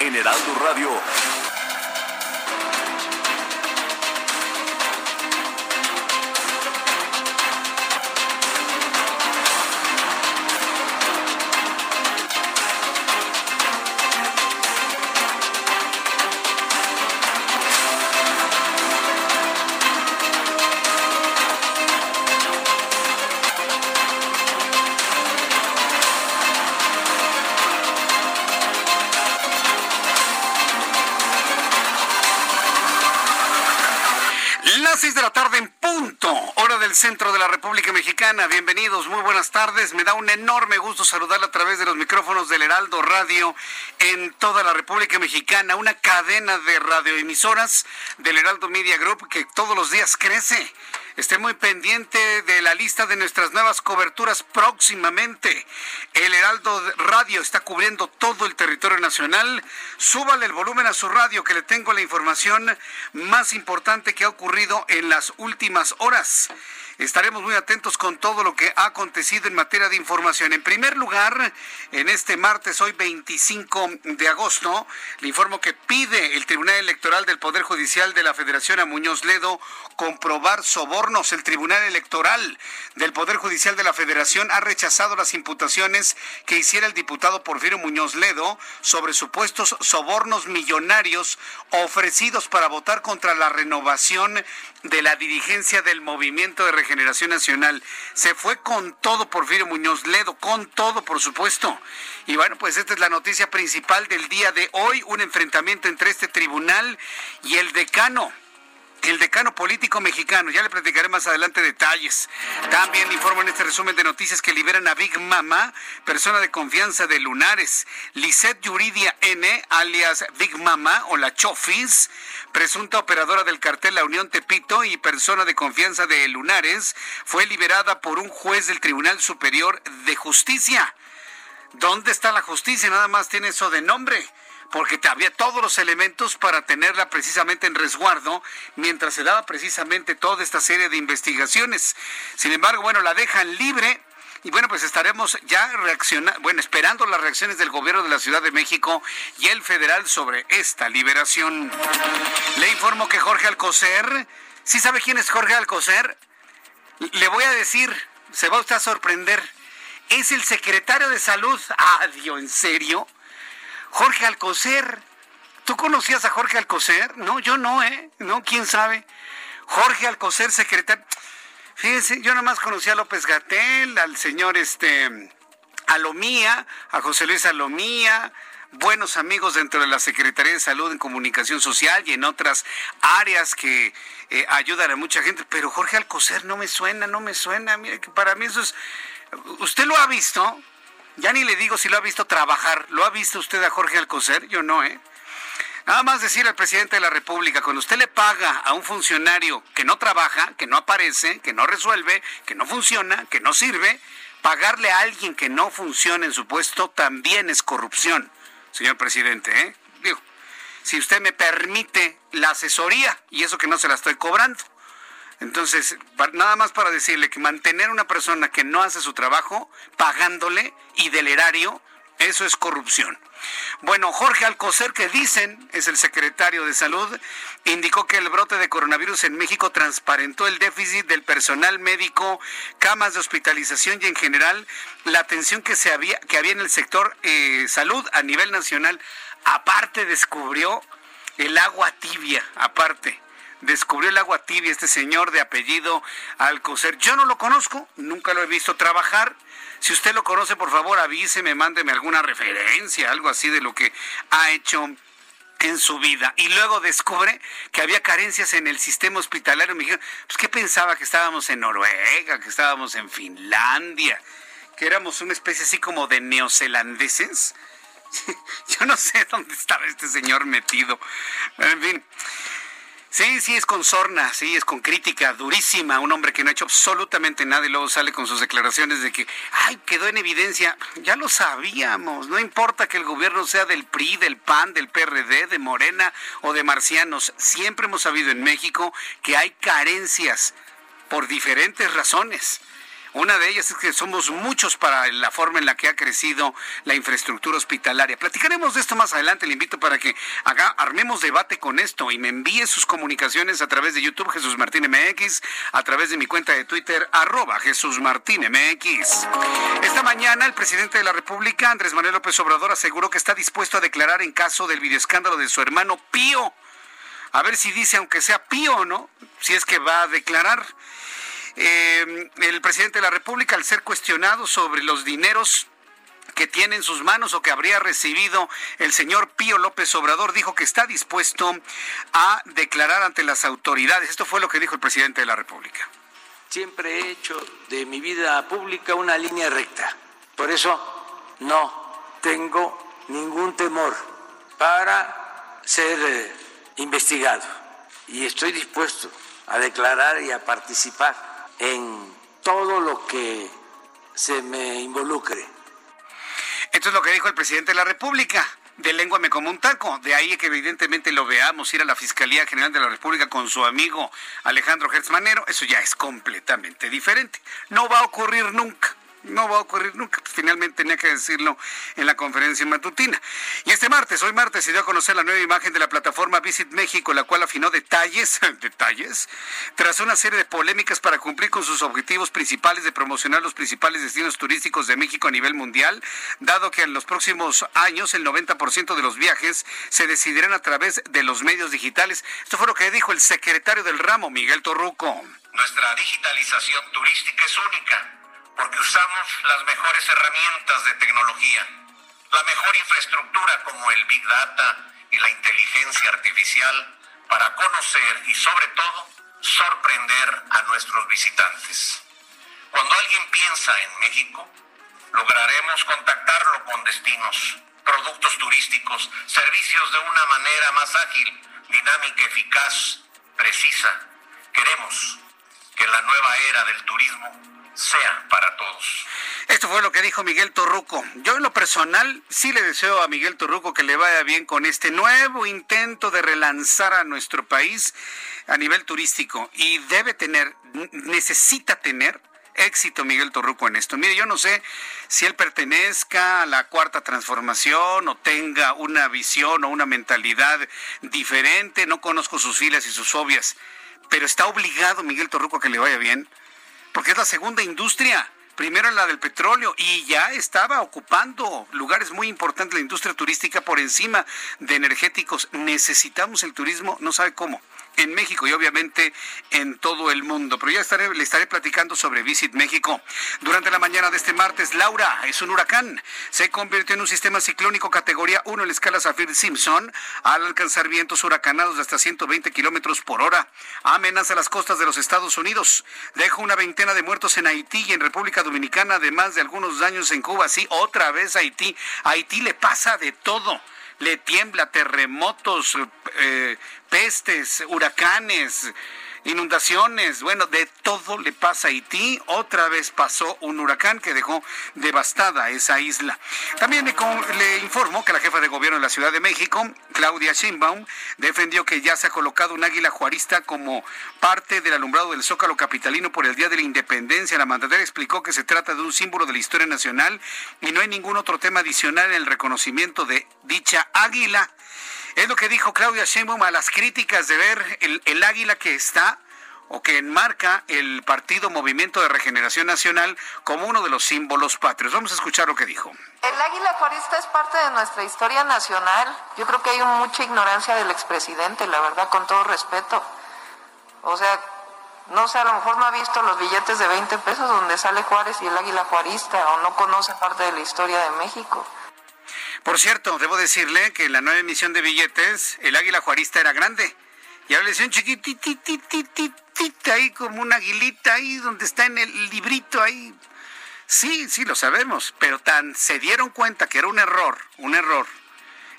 en Heraldo Radio. Centro de la República Mexicana. Bienvenidos, muy buenas tardes. Me da un enorme gusto saludarla a través de los micrófonos del Heraldo Radio en toda la República Mexicana, una cadena de radioemisoras del Heraldo Media Group que todos los días crece. Esté muy pendiente de la lista de nuestras nuevas coberturas próximamente. El Heraldo Radio está cubriendo todo el territorio nacional. Súbale el volumen a su radio que le tengo la información más importante que ha ocurrido en las últimas horas. Estaremos muy atentos con todo lo que ha acontecido en materia de información. En primer lugar, en este martes, hoy 25 de agosto, le informo que pide el Tribunal Electoral del Poder Judicial de la Federación a Muñoz Ledo comprobar sobornos. El Tribunal Electoral del Poder Judicial de la Federación ha rechazado las imputaciones que hiciera el diputado Porfirio Muñoz Ledo sobre supuestos sobornos millonarios ofrecidos para votar contra la renovación de la dirigencia del Movimiento de Regeneración Nacional. Se fue con todo Porfirio Muñoz Ledo, con todo, por supuesto. Y bueno, pues esta es la noticia principal del día de hoy, un enfrentamiento entre este tribunal y el decano el decano político mexicano. Ya le platicaré más adelante detalles. También informo en este resumen de noticias que liberan a Big Mama, persona de confianza de Lunares. Lisette Yuridia N, alias Big Mama o la Chofis, presunta operadora del cartel La Unión Tepito y persona de confianza de Lunares, fue liberada por un juez del Tribunal Superior de Justicia. ¿Dónde está la justicia? Nada más tiene eso de nombre porque había todos los elementos para tenerla precisamente en resguardo mientras se daba precisamente toda esta serie de investigaciones. Sin embargo, bueno, la dejan libre. Y bueno, pues estaremos ya reaccionando, bueno, esperando las reacciones del gobierno de la Ciudad de México y el federal sobre esta liberación. Le informo que Jorge Alcocer, ¿sí sabe quién es Jorge Alcocer? Le voy a decir, se va usted a sorprender, es el secretario de salud. Adiós, ¿en serio? Jorge Alcocer. ¿Tú conocías a Jorge Alcocer? No, yo no, ¿eh? No, quién sabe. Jorge Alcocer, secretario. Fíjense, yo nomás conocí a López Gatel, al señor este Alomía, a José Luis Alomía, buenos amigos dentro de la Secretaría de Salud en Comunicación Social y en otras áreas que eh, ayudan a mucha gente, pero Jorge Alcocer no me suena, no me suena. Mire que para mí eso es. ¿Usted lo ha visto? Ya ni le digo si lo ha visto trabajar. ¿Lo ha visto usted a Jorge Alcocer? Yo no, ¿eh? Nada más decir al presidente de la República, cuando usted le paga a un funcionario que no trabaja, que no aparece, que no resuelve, que no funciona, que no sirve, pagarle a alguien que no funciona en su puesto también es corrupción, señor presidente. ¿eh? Digo, si usted me permite la asesoría, y eso que no se la estoy cobrando. Entonces, nada más para decirle que mantener a una persona que no hace su trabajo, pagándole y del erario, eso es corrupción. Bueno, Jorge Alcocer, que dicen es el secretario de Salud, indicó que el brote de coronavirus en México transparentó el déficit del personal médico, camas de hospitalización y en general la atención que, se había, que había en el sector eh, salud a nivel nacional. Aparte descubrió el agua tibia, aparte descubrió el agua tibia este señor de apellido Alcocer. Yo no lo conozco, nunca lo he visto trabajar. Si usted lo conoce, por favor, avíseme, mándeme alguna referencia, algo así de lo que ha hecho en su vida y luego descubre que había carencias en el sistema hospitalario. Me dijeron, pues ¿qué pensaba? Que estábamos en Noruega, que estábamos en Finlandia, que éramos una especie así como de neozelandeses. Yo no sé dónde estaba este señor metido. En fin. Sí, sí, es con sorna, sí, es con crítica durísima. Un hombre que no ha hecho absolutamente nada y luego sale con sus declaraciones de que, ay, quedó en evidencia. Ya lo sabíamos. No importa que el gobierno sea del PRI, del PAN, del PRD, de Morena o de Marcianos. Siempre hemos sabido en México que hay carencias por diferentes razones. Una de ellas es que somos muchos para la forma en la que ha crecido la infraestructura hospitalaria. Platicaremos de esto más adelante. Le invito para que haga, armemos debate con esto y me envíe sus comunicaciones a través de YouTube Jesús Martín MX, a través de mi cuenta de Twitter arroba Jesús Martín MX. Esta mañana el presidente de la República, Andrés Manuel López Obrador, aseguró que está dispuesto a declarar en caso del videoescándalo de su hermano Pío. A ver si dice, aunque sea Pío o no, si es que va a declarar. Eh, el presidente de la República, al ser cuestionado sobre los dineros que tiene en sus manos o que habría recibido el señor Pío López Obrador, dijo que está dispuesto a declarar ante las autoridades. Esto fue lo que dijo el presidente de la República. Siempre he hecho de mi vida pública una línea recta. Por eso no tengo ningún temor para ser eh, investigado. Y estoy dispuesto a declarar y a participar en todo lo que se me involucre. Esto es lo que dijo el presidente de la República. De lengua me como un taco. De ahí que evidentemente lo veamos ir a la Fiscalía General de la República con su amigo Alejandro Gertz Manero. Eso ya es completamente diferente. No va a ocurrir nunca no va a ocurrir nunca. Finalmente tenía que decirlo en la conferencia matutina. Y este martes, hoy martes, se dio a conocer la nueva imagen de la plataforma Visit México, la cual afinó detalles, detalles, tras una serie de polémicas para cumplir con sus objetivos principales de promocionar los principales destinos turísticos de México a nivel mundial, dado que en los próximos años el 90% de los viajes se decidirán a través de los medios digitales. Esto fue lo que dijo el secretario del ramo, Miguel Torruco. Nuestra digitalización turística es única porque usamos las mejores herramientas de tecnología, la mejor infraestructura como el Big Data y la inteligencia artificial para conocer y sobre todo sorprender a nuestros visitantes. Cuando alguien piensa en México, lograremos contactarlo con destinos, productos turísticos, servicios de una manera más ágil, dinámica, eficaz, precisa. Queremos que la nueva era del turismo sea para todos. Esto fue lo que dijo Miguel Torruco. Yo en lo personal sí le deseo a Miguel Torruco que le vaya bien con este nuevo intento de relanzar a nuestro país a nivel turístico y debe tener, necesita tener éxito Miguel Torruco en esto. Mire, yo no sé si él pertenezca a la cuarta transformación o tenga una visión o una mentalidad diferente, no conozco sus filas y sus fobias, pero está obligado Miguel Torruco a que le vaya bien porque es la segunda industria. Primero la del petróleo y ya estaba ocupando lugares muy importantes la industria turística por encima de energéticos. Necesitamos el turismo, no sabe cómo en México y obviamente en todo el mundo. Pero ya estaré, le estaré platicando sobre Visit México. Durante la mañana de este martes, Laura es un huracán. Se convirtió en un sistema ciclónico categoría 1 en la escala Saffir-Simpson al alcanzar vientos huracanados de hasta 120 kilómetros por hora. Amenaza las costas de los Estados Unidos. Deja una veintena de muertos en Haití y en República Dominicana, además de algunos daños en Cuba. Sí, otra vez Haití. Haití le pasa de todo le tiembla, terremotos, eh, pestes, huracanes, inundaciones, bueno, de todo le pasa a Haití. Otra vez pasó un huracán que dejó devastada esa isla. También le, le, informó que la jefa de gobierno de la Ciudad de México, Claudia Sheinbaum, defendió que ya se ha colocado un águila juarista como parte del alumbrado del Zócalo Capitalino por el Día de la Independencia. La mandataria explicó que se trata de un símbolo de la historia nacional y no hay ningún otro tema adicional en el reconocimiento de dicha águila. Es lo que dijo Claudia Sheinbaum a las críticas de ver el, águila que está o que enmarca el partido Movimiento de Regeneración Nacional como uno de los símbolos patrios. Vamos a escuchar lo que dijo. El águila juarista es parte de nuestra historia nacional. Yo creo que hay mucha ignorancia del expresidente, la verdad, con todo respeto. O sea, No sé, a lo mejor no ha visto los billetes de 20 pesos donde sale Juárez y el águila juarista o no conoce parte de la historia de México. Por cierto, debo decirle que en la nueva emisión de billetes el águila juarista era grande. Y ahora le decían chiquitititititita ahí como una aguilita ahí donde está en el librito ahí. Sí, sí, lo sabemos, pero tan se dieron cuenta que era un error, un error,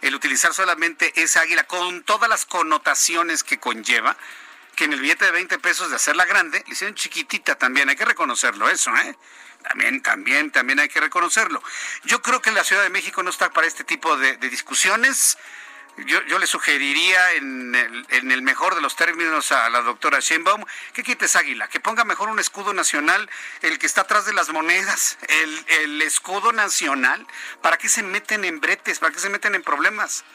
el utilizar solamente esa águila con todas las connotaciones que conlleva, que en el billete de 20 pesos de hacerla grande, le hicieron chiquitita también, hay que reconocerlo eso, ¿eh? También, también, también hay que reconocerlo. Yo creo que la Ciudad de México no está para este tipo de, discusiones. Yo, yo, le sugeriría en el, en el, mejor de los términos a la doctora Sheinbaum que quites águila, que ponga mejor un escudo nacional, el que está atrás de las monedas, el, el escudo nacional. ¿Para qué se meten en bretes? ¿Para qué se meten en problemas?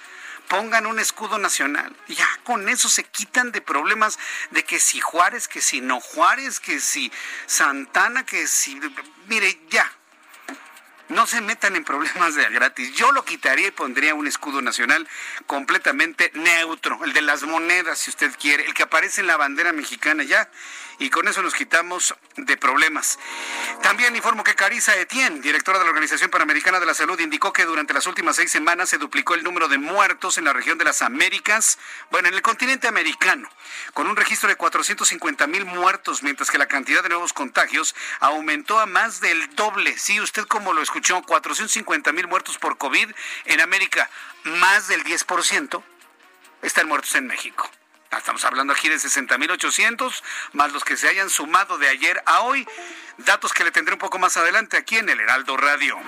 Pongan un escudo nacional. Ya con eso se quitan de problemas de que si Juárez, que si no Juárez, que si Santana, que si... Mire, ya, no se metan en problemas de gratis. Yo lo quitaría y pondría un escudo nacional completamente neutro, el de las monedas, si usted quiere, el que aparece en la bandera mexicana ya. Y con eso nos quitamos de problemas. También informo que Carisa Etienne, directora de la Organización Panamericana de la Salud, indicó que durante las últimas seis semanas se duplicó el número de muertos en la región de las Américas, bueno, en el continente americano, con un registro de 450 mil muertos, mientras que la cantidad de nuevos contagios aumentó a más del doble. Sí, usted como lo escuchó, 450 mil muertos por COVID en América, más del 10% están muertos en México. Estamos hablando aquí de 60.800, más los que se hayan sumado de ayer a hoy. Datos que le tendré un poco más adelante aquí en el Heraldo Radio.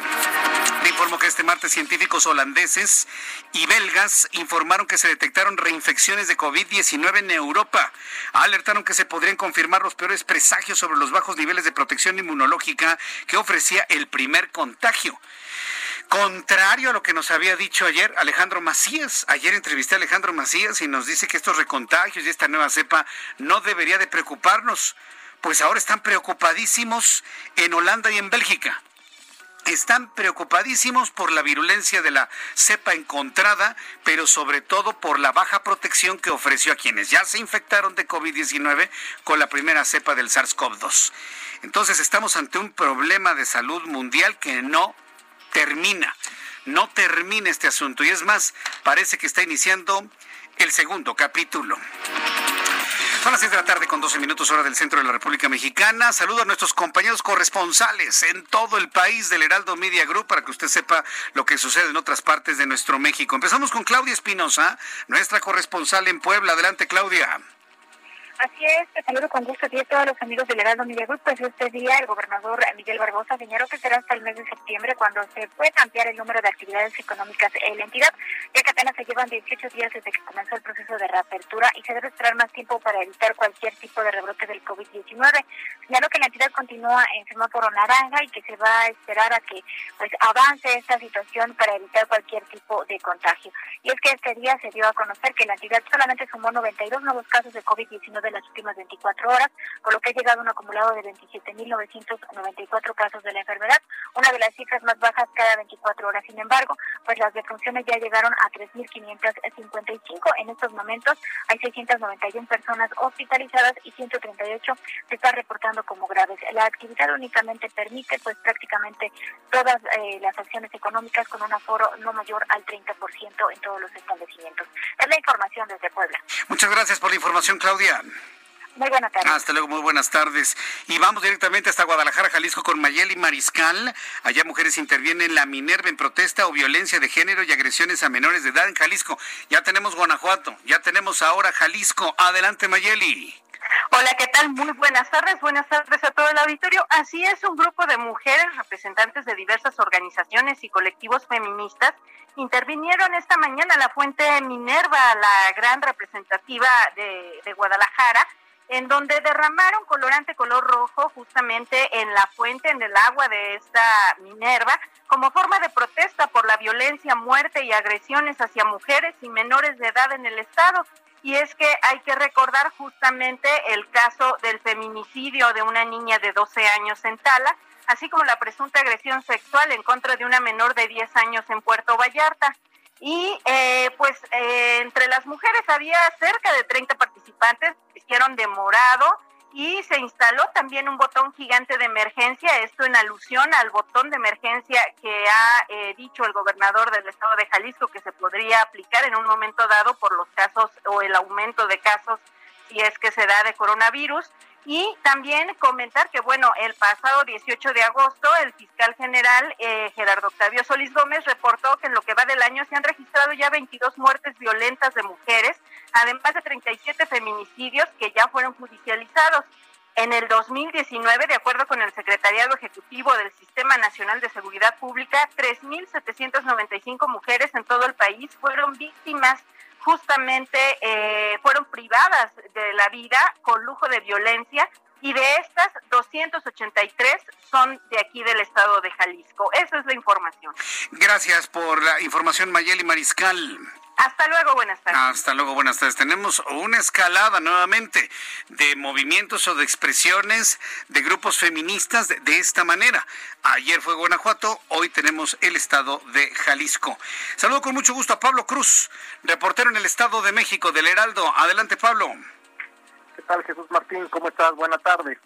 Le informo que este martes científicos holandeses y belgas informaron que se detectaron reinfecciones de COVID-19 en Europa. Alertaron que se podrían confirmar los peores presagios sobre los bajos niveles de protección inmunológica que ofrecía el primer contagio. Contrario a lo que nos había dicho ayer Alejandro Macías. Ayer entrevisté a Alejandro Macías y nos dice que estos recontagios y esta nueva cepa no debería de preocuparnos. Pues ahora están preocupadísimos en Holanda y en Bélgica. Están preocupadísimos por la virulencia de la cepa encontrada, pero sobre todo por la baja protección que ofreció a quienes ya se infectaron de COVID-19 con la primera cepa del SARS-CoV-2. Entonces estamos ante un problema de salud mundial que no termina. No termina este asunto. Y es más, parece que está iniciando el segundo capítulo. Son las 6 de la tarde con 12 minutos hora del centro de la República Mexicana. Saludo a nuestros compañeros corresponsales en todo el país del Heraldo Media Group para que usted sepa lo que sucede en otras partes de nuestro México. Empezamos con Claudia Espinosa, nuestra corresponsal en Puebla. Adelante, Claudia. Así es, te saludo con gusto a todos los amigos del Heraldo Media Group. Pues este día el gobernador Miguel Barbosa señaló que será hasta el mes de septiembre cuando se puede ampliar el número de actividades económicas en la entidad, ya que apenas se llevan 18 días desde que comenzó el proceso de reapertura y se debe esperar más tiempo para evitar cualquier tipo de rebrote del COVID-19. Señaló que la entidad continúa en semáforo naranja y que se va a esperar a que pues avance esta situación para evitar cualquier tipo de contagio. Y es que este día se dio a conocer que la entidad solamente sumó 92 nuevos casos de COVID-19 las últimas 24 horas, con lo que ha llegado a un acumulado de 27.994 casos de la enfermedad, una de las cifras más bajas cada 24 horas. Sin embargo, pues las defunciones ya llegaron a 3.555. En estos momentos hay 691 personas hospitalizadas y 138 se están reportando como graves. La actividad únicamente permite pues prácticamente todas eh, las acciones económicas con un aforo no mayor al 30% en todos los establecimientos. Es la información desde Puebla. Muchas gracias por la información, Claudia. Muy buenas tardes. Hasta luego, muy buenas tardes. Y vamos directamente hasta Guadalajara, Jalisco, con Mayeli Mariscal. Allá mujeres intervienen la Minerva en protesta o violencia de género y agresiones a menores de edad en Jalisco. Ya tenemos Guanajuato, ya tenemos ahora Jalisco. Adelante, Mayeli. Hola, ¿qué tal? Muy buenas tardes. Buenas tardes a todo el auditorio. Así es, un grupo de mujeres representantes de diversas organizaciones y colectivos feministas intervinieron esta mañana en la fuente Minerva, la gran representativa de, de Guadalajara, en donde derramaron colorante color rojo justamente en la fuente, en el agua de esta Minerva, como forma de protesta por la violencia, muerte y agresiones hacia mujeres y menores de edad en el Estado. Y es que hay que recordar justamente el caso del feminicidio de una niña de 12 años en Tala, así como la presunta agresión sexual en contra de una menor de 10 años en Puerto Vallarta. Y eh, pues eh, entre las mujeres había cerca de 30 participantes, hicieron de morado y se instaló también un botón gigante de emergencia, esto en alusión al botón de emergencia que ha eh, dicho el gobernador del estado de Jalisco que se podría aplicar en un momento dado por los casos o el aumento de casos si es que se da de coronavirus. Y también comentar que, bueno, el pasado 18 de agosto, el fiscal general eh, Gerardo Octavio Solís Gómez reportó que en lo que va del año se han registrado ya 22 muertes violentas de mujeres, además de 37 feminicidios que ya fueron judicializados. En el 2019, de acuerdo con el Secretariado Ejecutivo del Sistema Nacional de Seguridad Pública, 3.795 mujeres en todo el país fueron víctimas justamente eh, fueron privadas de la vida con lujo de violencia y de estas 283 son de aquí del estado de Jalisco. Esa es la información. Gracias por la información Mayeli Mariscal. Hasta luego, buenas tardes. Hasta luego, buenas tardes. Tenemos una escalada nuevamente de movimientos o de expresiones de grupos feministas de, de, esta manera. Ayer fue Guanajuato, hoy tenemos el estado de Jalisco. Saludo con mucho gusto a Pablo Cruz, reportero en el estado de México del Heraldo. Adelante, Pablo. ¿Qué tal, Jesús Martín? ¿Cómo estás? Buenas tardes.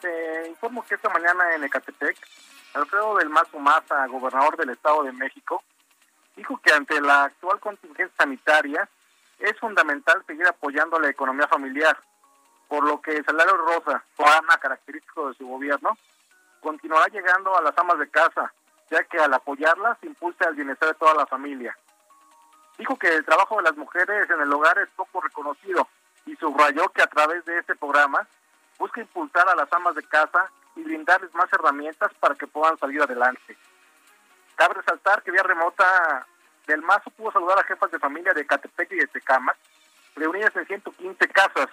Te informo que esta mañana en Ecatepec, Alfredo del Mazo Maza, gobernador del estado de México, dijo que ante la actual contingencia sanitaria es fundamental seguir apoyando la economía familiar, por lo que el salario rosa, programa característico de su gobierno, continuará llegando a las amas de casa, ya que al apoyarlas impulsa el bienestar de toda la familia. Dijo que el trabajo de las mujeres en el hogar es poco reconocido y subrayó que a través de este programa busca impulsar a las amas de casa y brindarles más herramientas para que puedan salir adelante. Cabe resaltar que vía remota del Mazo pudo saludar a jefas de familia de Catepec y de Tecamac, reunidas en 115 casas.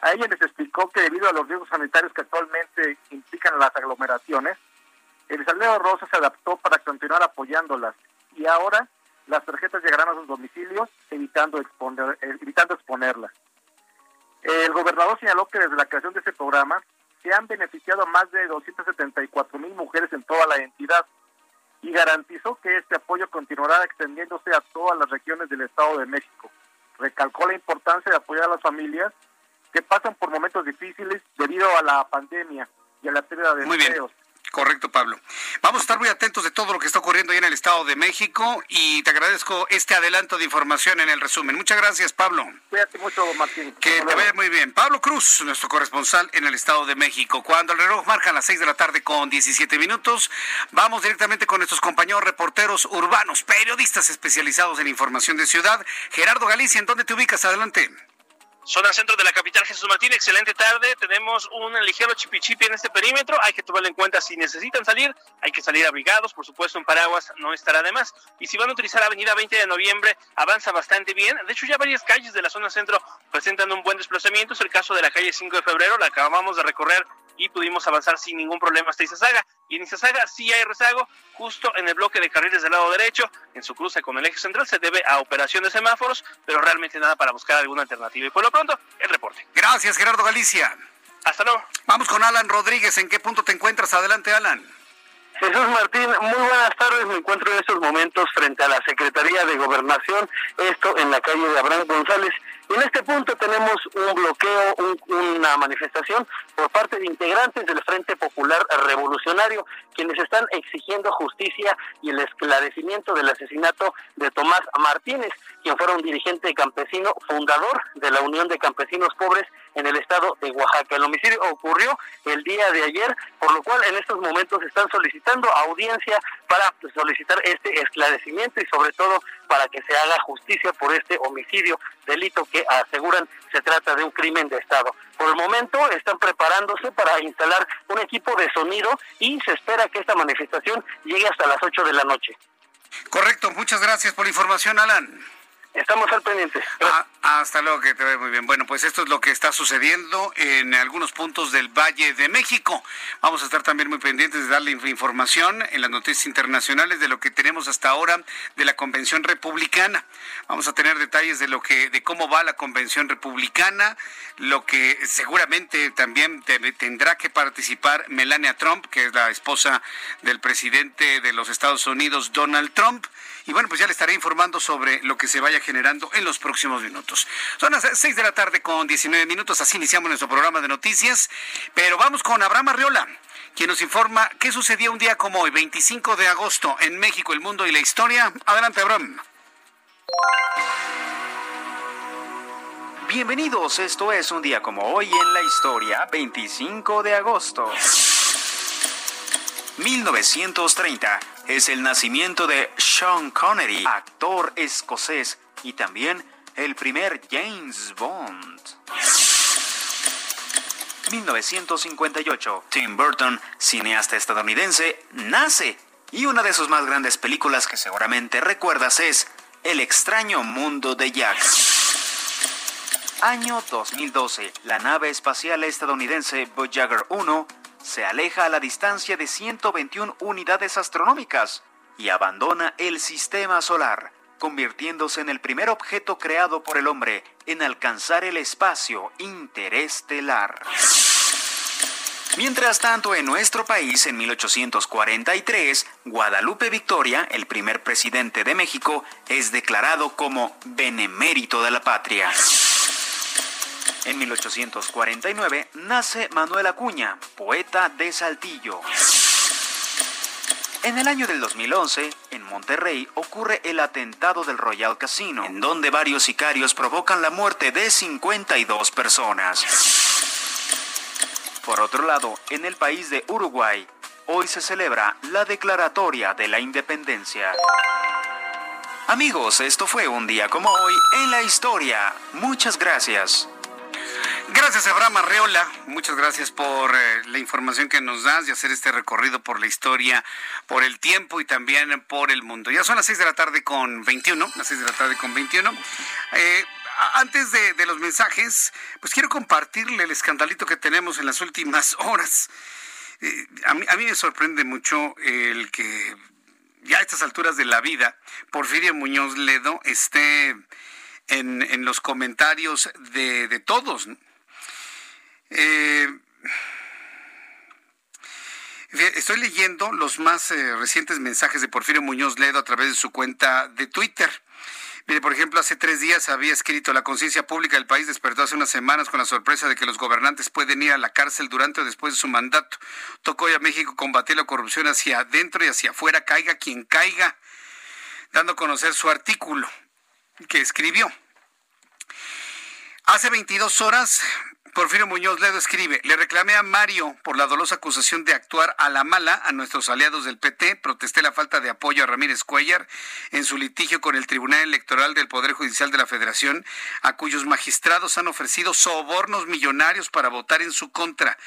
A ellas les explicó que debido a los riesgos sanitarios que actualmente implican las aglomeraciones, el Salero Rosa se adaptó para continuar apoyándolas y ahora las tarjetas llegarán a sus domicilios evitando, exponer, evitando exponerlas. El gobernador señaló que desde la creación de este programa se han beneficiado a más de 274 mil mujeres en toda la entidad y garantizó que este apoyo continuará extendiéndose a todas las regiones del Estado de México. Recalcó la importancia de apoyar a las familias que pasan por momentos difíciles debido a la pandemia y a la pérdida de empleos. Correcto, Pablo. Vamos a estar muy atentos de todo lo que está ocurriendo ahí en el Estado de México y te agradezco este adelanto de información en el resumen. Muchas gracias, Pablo. Cuídate mucho, Martín. Que te vaya muy bien. Pablo Cruz, nuestro corresponsal en el Estado de México. Cuando el reloj marca las 6 de la tarde con 17 minutos, vamos directamente con nuestros compañeros reporteros urbanos, periodistas especializados en información de ciudad. Gerardo Galicia, ¿en dónde te ubicas? Adelante. Zona centro de la capital, Jesús Martín, excelente tarde. Tenemos un ligero chipichipi en este perímetro. Hay que tomarlo en cuenta si necesitan salir. Hay que salir abrigados. Por supuesto, un paraguas no estará de más. Y si van a utilizar Avenida 20 de Noviembre, avanza bastante bien. De hecho, ya varias calles de la zona centro presentan un buen desplazamiento. Es el caso de la calle 5 de febrero. La acabamos de recorrer y pudimos avanzar sin ningún problema hasta Izazaga. Y en Izazaga sí hay rezago, justo en el bloque de carriles del lado derecho, en su cruce con el eje central, se debe a operación de semáforos, pero realmente nada para buscar alguna alternativa. Y por lo pronto, el reporte. Gracias, Gerardo Galicia. Hasta luego. Vamos con Alan Rodríguez. ¿En qué punto te encuentras? Adelante, Alan. Jesús Martín, muy buenas tardes. Me encuentro en estos momentos frente a la Secretaría de Gobernación, esto en la calle de Abraham González. En este punto tenemos un bloqueo, un, una manifestación por parte de integrantes del Frente Popular Revolucionario, quienes están exigiendo justicia y el esclarecimiento del asesinato de Tomás Martínez, quien fuera un dirigente campesino fundador de la Unión de Campesinos Pobres en el estado de Oaxaca. El homicidio ocurrió el día de ayer, por lo cual en estos momentos están solicitando audiencia para solicitar este esclarecimiento y sobre todo para que se haga justicia por este homicidio, delito que aseguran se trata de un crimen de Estado. Por el momento están preparándose para instalar un equipo de sonido y se espera que esta manifestación llegue hasta las 8 de la noche. Correcto, muchas gracias por la información, Alan. Estamos al pendiente. Ah, hasta luego, que te vaya muy bien. Bueno, pues esto es lo que está sucediendo en algunos puntos del Valle de México. Vamos a estar también muy pendientes de darle información en las noticias internacionales de lo que tenemos hasta ahora de la Convención Republicana. Vamos a tener detalles de lo que, de cómo va la Convención Republicana, lo que seguramente también te, tendrá que participar Melania Trump, que es la esposa del presidente de los Estados Unidos, Donald Trump. Y bueno, pues ya le estaré informando sobre lo que se vaya generando en los próximos minutos. Son las 6 de la tarde con 19 minutos, así iniciamos nuestro programa de noticias, pero vamos con Abraham Arriola quien nos informa qué sucedió un día como hoy, 25 de agosto, en México, el mundo y la historia. Adelante, Abraham. Bienvenidos, esto es un día como hoy en la historia, 25 de agosto. 1930 es el nacimiento de Sean Connery, actor escocés y también el primer James Bond. 1958, Tim Burton, cineasta estadounidense, nace y una de sus más grandes películas que seguramente recuerdas es El extraño mundo de Jack. Año 2012, la nave espacial estadounidense Voyager 1 se aleja a la distancia de 121 unidades astronómicas y abandona el sistema solar, convirtiéndose en el primer objeto creado por el hombre en alcanzar el espacio interestelar. Mientras tanto, en nuestro país, en 1843, Guadalupe Victoria, el primer presidente de México, es declarado como benemérito de la patria. En 1849 nace Manuel Acuña, poeta de Saltillo. En el año del 2011, en Monterrey, ocurre el atentado del Royal Casino, en donde varios sicarios provocan la muerte de 52 personas. Por otro lado, en el país de Uruguay, hoy se celebra la Declaratoria de la Independencia. Amigos, esto fue un día como hoy en la historia. Muchas gracias. Gracias, Abraham Arreola. Muchas gracias por eh, la información que nos das y hacer este recorrido por la historia, por el tiempo y también por el mundo. Ya son las 6 de la tarde con 21, las 6 de la tarde con 21. Eh, antes de, los mensajes, pues quiero compartirle el escandalito que tenemos en las últimas horas. Eh, a, mí, me sorprende mucho el que ya a estas alturas de la vida, Porfirio Muñoz Ledo esté en, en los comentarios de, todos. Eh, estoy leyendo los más eh, recientes mensajes de Porfirio Muñoz Ledo a través de su cuenta de Twitter. Mire, por ejemplo, hace tres días había escrito la conciencia pública del país despertó hace unas semanas con la sorpresa de que los gobernantes pueden ir a la cárcel durante o después de su mandato. Tocó hoy a México combatir la corrupción hacia adentro y hacia afuera, caiga quien caiga, dando a conocer su artículo que escribió. Hace 22 horas Porfirio Muñoz Ledo escribe, le reclamé a Mario por la dolosa acusación de actuar a la mala a nuestros aliados del PT, protesté la falta de apoyo a Ramírez Cuellar en su litigio con el Tribunal Electoral del Poder Judicial de la Federación, a cuyos magistrados han ofrecido sobornos millonarios para votar en su contra,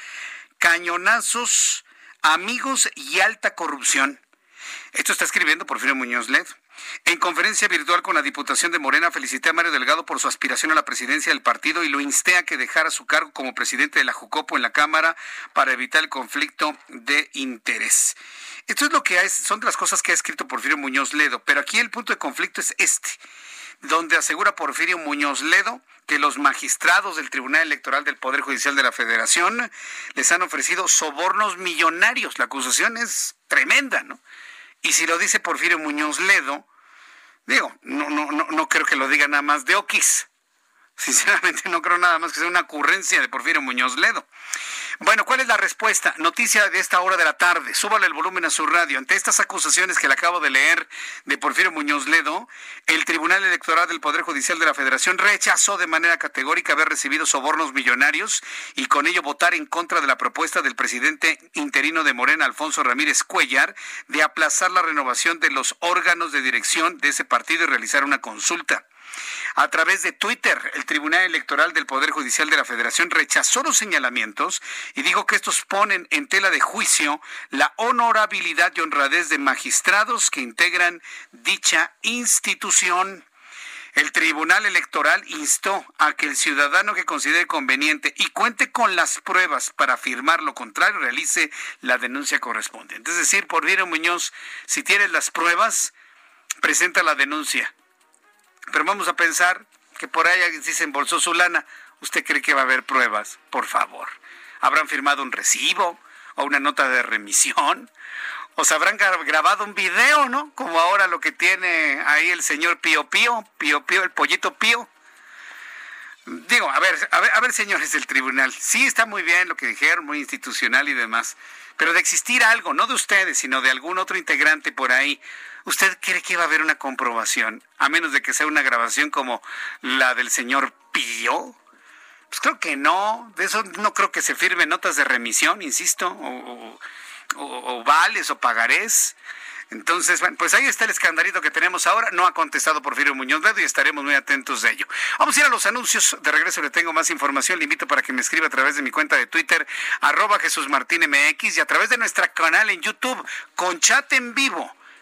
cañonazos, amigos y alta corrupción. Esto está escribiendo Porfirio Muñoz Ledo. En conferencia virtual con la Diputación de Morena, felicité a Mario Delgado por su aspiración a la presidencia del partido y lo insté a que dejara su cargo como presidente de la Jucopo en la Cámara para evitar el conflicto de interés. Esto es lo que son de las cosas que ha escrito Porfirio Muñoz Ledo, pero aquí el punto de conflicto es este, donde asegura Porfirio Muñoz Ledo que los magistrados del Tribunal Electoral del Poder Judicial de la Federación les han ofrecido sobornos millonarios. La acusación es tremenda, ¿no? Y si lo dice Porfirio Muñoz Ledo, digo, no, no, no, no creo que lo diga nada más de Oquis. Sinceramente no creo nada más que sea una ocurrencia de Porfirio Muñoz Ledo. Bueno, ¿cuál es la respuesta? Noticia de esta hora de la tarde. Súbale el volumen a su radio. Ante estas acusaciones que le acabo de leer de Porfirio Muñoz Ledo, el Tribunal Electoral del Poder Judicial de la Federación rechazó de manera categórica haber recibido sobornos millonarios y con ello votar en contra de la propuesta del presidente interino de Morena, Alfonso Ramírez Cuellar, de aplazar la renovación de los órganos de dirección de ese partido y realizar una consulta. A través de Twitter, el Tribunal Electoral del Poder Judicial de la Federación rechazó los señalamientos y dijo que estos ponen en tela de juicio la honorabilidad y honradez de magistrados que integran dicha institución. El Tribunal Electoral instó a que el ciudadano que considere conveniente y cuente con las pruebas para afirmar lo contrario realice la denuncia correspondiente. Es decir, por Porfirio Muñoz, si tienes las pruebas, presenta la denuncia. Pero vamos a pensar que por ahí alguien sí se embolsó su lana. ¿Usted cree que va a haber pruebas? Por favor. ¿Habrán firmado un recibo o una nota de remisión? O se habrán grabado un video, ¿no? Como ahora lo que tiene ahí el señor Pío Pío, Pío Pío, el pollito Pío. Digo, a ver, a ver, a ver, señores del tribunal, sí está muy bien lo que dijeron, muy institucional y demás, pero de existir algo, no de ustedes, sino de algún otro integrante por ahí, ¿usted cree que va a haber una comprobación? A menos de que sea una grabación como la del señor Pío. Pues creo que no, de eso no creo que se firmen notas de remisión, insisto, o, o vales o pagarés. Entonces, bueno, pues ahí está el escandalito que tenemos ahora. No ha contestado Porfirio Muñoz Ledo y estaremos muy atentos de ello. Vamos a ir a los anuncios. De regreso le tengo más información. Le invito para que me escriba a través de mi cuenta de Twitter, arroba Jesús Martín MX y a través de nuestra canal en YouTube con chat en vivo.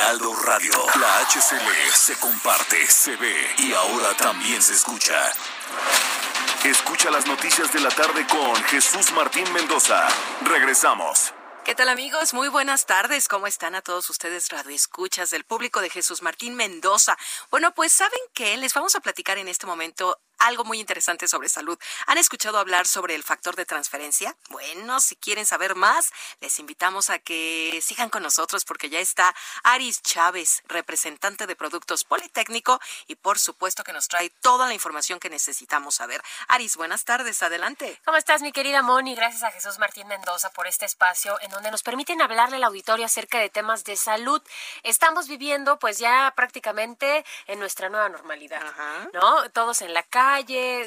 Radio. La HCL se comparte, se ve y ahora también se escucha. Escucha las noticias de la tarde con Jesús Martín Mendoza. Regresamos. ¿Qué tal amigos? Muy buenas tardes. ¿Cómo están a todos ustedes radioescuchas del público de Jesús Martín Mendoza? Bueno, pues saben que les vamos a platicar en este momento algo muy interesante sobre salud. ¿Han escuchado hablar sobre el factor de transferencia? Bueno, si quieren saber más, les invitamos a que sigan con nosotros porque ya está Aris Chávez, representante de Productos Politécnico y por supuesto que nos trae toda la información que necesitamos saber. Aris, buenas tardes, adelante. ¿Cómo estás, mi querida Moni? Gracias a Jesús Martín Mendoza por este espacio en donde nos permiten hablarle al auditorio acerca de temas de salud. Estamos viviendo pues ya prácticamente en nuestra nueva normalidad, ¿no? Todos en la casa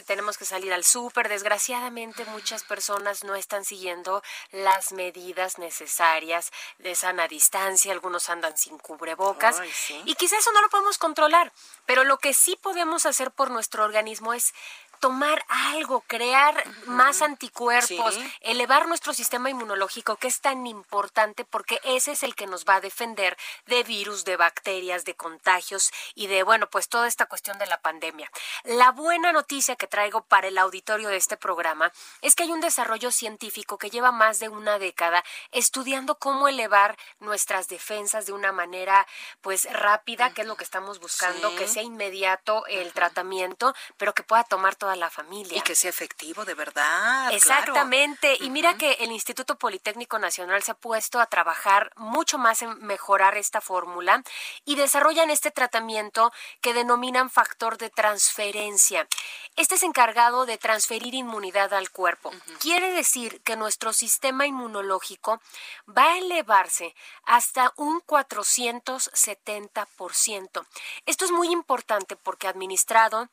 tenemos que salir al súper. Desgraciadamente muchas personas no están siguiendo las medidas necesarias de sana distancia, algunos andan sin cubrebocas y quizás eso no lo podemos controlar, pero lo que sí podemos hacer por nuestro organismo es tomar algo, crear más anticuerpos, elevar nuestro sistema inmunológico, que es tan importante porque ese es el que nos va a defender de virus, de bacterias, de contagios y de, bueno, pues toda esta cuestión de la pandemia. La buena noticia que traigo para el auditorio de este programa es que hay un desarrollo científico que lleva más de una década estudiando cómo elevar nuestras defensas de una manera, pues, rápida, que es lo que estamos buscando, que sea inmediato el tratamiento, pero que pueda tomar toda la familia. Y que sea efectivo, de verdad. Exactamente. Y mira que el Instituto Politécnico Nacional se ha puesto a trabajar mucho más en mejorar esta fórmula y desarrollan este tratamiento que denominan factor de transferencia. Este es encargado de transferir inmunidad al cuerpo. Quiere decir que nuestro sistema inmunológico va a elevarse hasta un 470%. Esto es muy importante porque administrado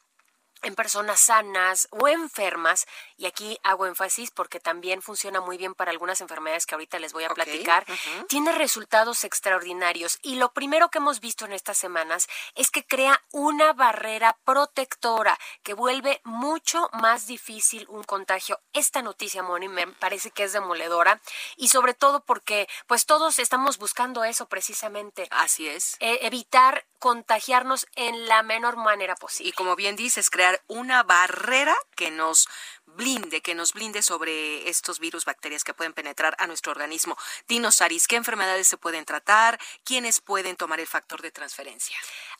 en personas sanas o enfermas, y aquí hago énfasis porque también funciona muy bien para algunas enfermedades que ahorita les voy a platicar, tiene resultados extraordinarios. Y lo primero que hemos visto en estas semanas es que crea una barrera protectora que vuelve mucho más difícil un contagio. Esta noticia, Moni, me parece que es demoledora y sobre todo porque pues todos estamos buscando eso precisamente. Así es. E, evitar contagiarnos en la menor manera posible. Y como bien dices, crear una barrera que nos blinde, que nos blinde sobre estos virus, bacterias que pueden penetrar a nuestro organismo. Dinos, Aris, ¿qué enfermedades se pueden tratar? ¿Quiénes pueden tomar el factor de transferencia?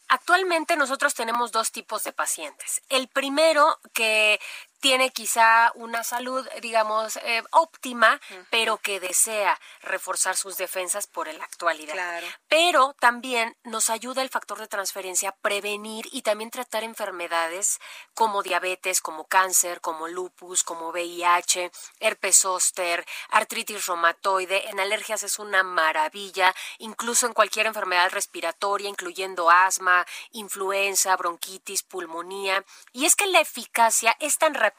Actualmente nosotros tenemos dos tipos de pacientes. El primero que tiene quizá una salud, digamos, eh, óptima, pero que desea reforzar sus defensas por la actualidad. Pero también nos ayuda el factor de transferencia a prevenir y también tratar enfermedades como diabetes, como cáncer, como lupus, como VIH, herpes zóster, artritis reumatoide. En alergias es una maravilla, incluso en cualquier enfermedad respiratoria, incluyendo asma, influenza, bronquitis, pulmonía. Y es que la eficacia es tan rápida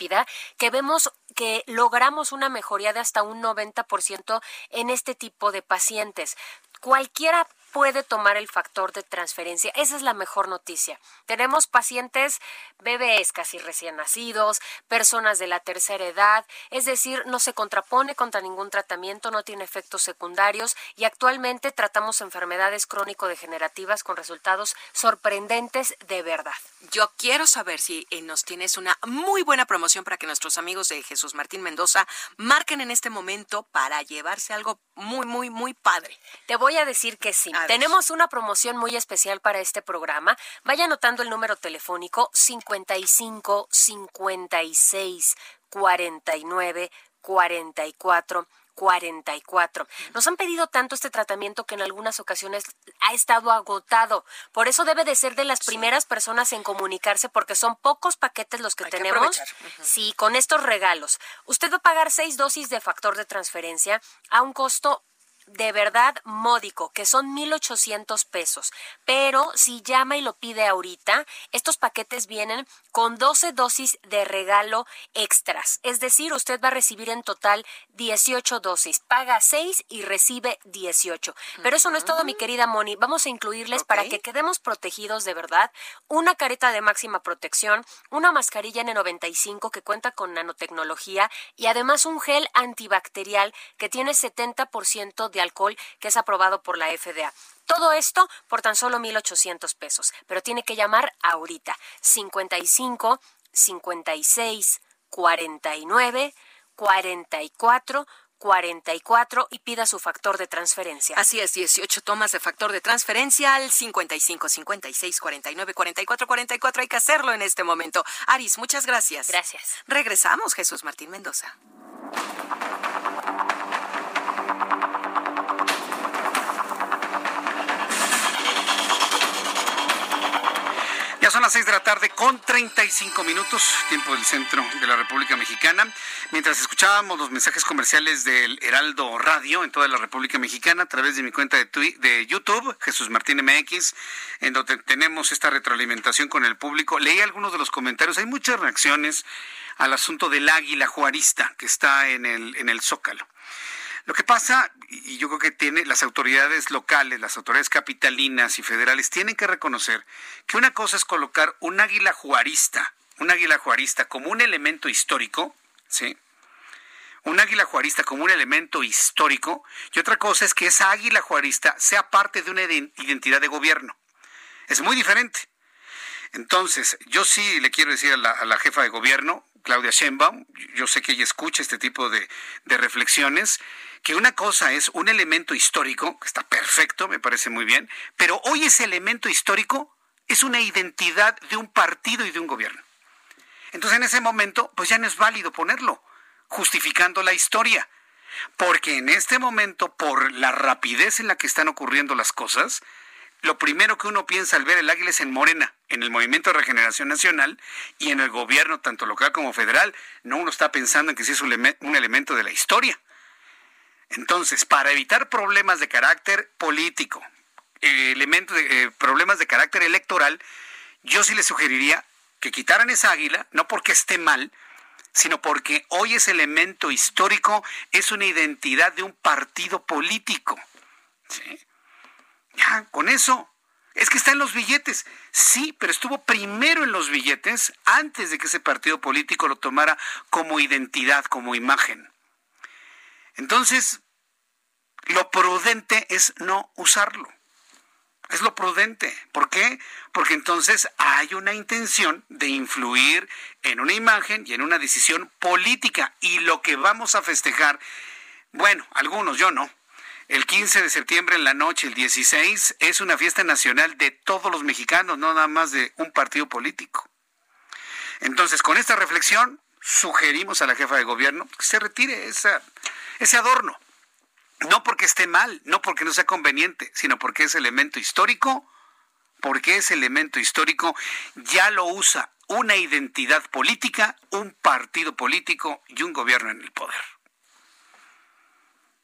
que vemos que logramos una mejoría de hasta un 90% en este tipo de pacientes. Cualquiera puede tomar el factor de transferencia. Esa es la mejor noticia. Tenemos pacientes bebés casi recién nacidos, personas de la tercera edad, es decir, no se contrapone contra ningún tratamiento, no tiene efectos secundarios y actualmente tratamos enfermedades crónico-degenerativas con resultados sorprendentes de verdad. Yo quiero saber si eh, nos tienes una muy buena promoción para que nuestros amigos de Jesús Martín Mendoza marquen en este momento para llevarse algo muy, muy, muy padre. Te voy a decir que sí. Tenemos una promoción muy especial para este programa. Vaya anotando el número telefónico 55 56 49 44 44. Nos han pedido tanto este tratamiento que en algunas ocasiones ha estado agotado. Por eso debe de ser de las primeras personas en comunicarse porque son pocos paquetes los que tenemos. sí, con estos regalos. Usted va a pagar seis dosis de factor de transferencia a un costo de verdad módico, que son 1.800 pesos. Pero si llama y lo pide ahorita, estos paquetes vienen con 12 dosis de regalo extras. Es decir, usted va a recibir en total 18 dosis. Paga 6 y recibe 18. Pero eso no es todo, mi querida Moni. Vamos a incluirles para que quedemos protegidos de verdad una careta de máxima protección, una mascarilla N95 que cuenta con nanotecnología y además un gel antibacterial que tiene 70% de alcohol que es aprobado por la FDA. Todo esto por tan solo 1.800 pesos, pero tiene que llamar ahorita 55 56 49 44 44 y pida su factor de transferencia. Así es, 18 tomas de factor de transferencia al 55 56 49 44 44. Hay que hacerlo en este momento. Aris, muchas gracias. Gracias. Regresamos, Jesús Martín Mendoza. Son las seis de la tarde con 35 minutos, tiempo del centro de la República Mexicana. Mientras escuchábamos los mensajes comerciales del Heraldo Radio en toda la República Mexicana a través de mi cuenta de, de YouTube, Jesús Martín MX, en donde tenemos esta retroalimentación con el público. Leí algunos de los comentarios, hay muchas reacciones al asunto del águila juarista que está en el, en el Zócalo. Lo que pasa, y yo creo que tiene las autoridades locales, las autoridades capitalinas y federales tienen que reconocer que una cosa es colocar un águila juarista, un águila juarista como un elemento histórico, ¿sí? Un águila juarista como un elemento histórico, y otra cosa es que esa águila juarista sea parte de una identidad de gobierno. Es muy diferente. Entonces, yo sí le quiero decir a la, a la jefa de gobierno, Claudia Sheinbaum, yo sé que ella escucha este tipo de, de reflexiones, que una cosa es un elemento histórico, que está perfecto, me parece muy bien, pero hoy ese elemento histórico es una identidad de un partido y de un gobierno. Entonces en ese momento, pues ya no es válido ponerlo, justificando la historia. Porque en este momento, por la rapidez en la que están ocurriendo las cosas, lo primero que uno piensa al ver el águila es en Morena, en el Movimiento de Regeneración Nacional y en el gobierno, tanto local como federal. No uno está pensando en que sí es un, elemento de la historia. Entonces, para evitar problemas de carácter político, eh, elementos de, eh, problemas de carácter electoral, yo sí le sugeriría que quitaran esa águila, no porque esté mal, sino porque hoy ese elemento histórico es una identidad de un partido político. ¿sí? Ya, con eso. Es que está en los billetes. Sí, pero estuvo primero en los billetes antes de que ese partido político lo tomara como identidad, como imagen. Entonces, lo prudente es no usarlo. Es lo prudente. ¿Por qué? Porque entonces hay una intención de influir en una imagen y en una decisión política. Y lo que vamos a festejar, bueno, algunos, yo no. El 15 de septiembre en la noche, el 16, es una fiesta nacional de todos los mexicanos, no nada más de un partido político. Entonces, con esta reflexión, sugerimos a la jefa de gobierno que se retire ese adorno. No porque esté mal, no porque no sea conveniente, sino porque es elemento histórico, porque ese elemento histórico ya lo usa una identidad política, un partido político y un gobierno en el poder.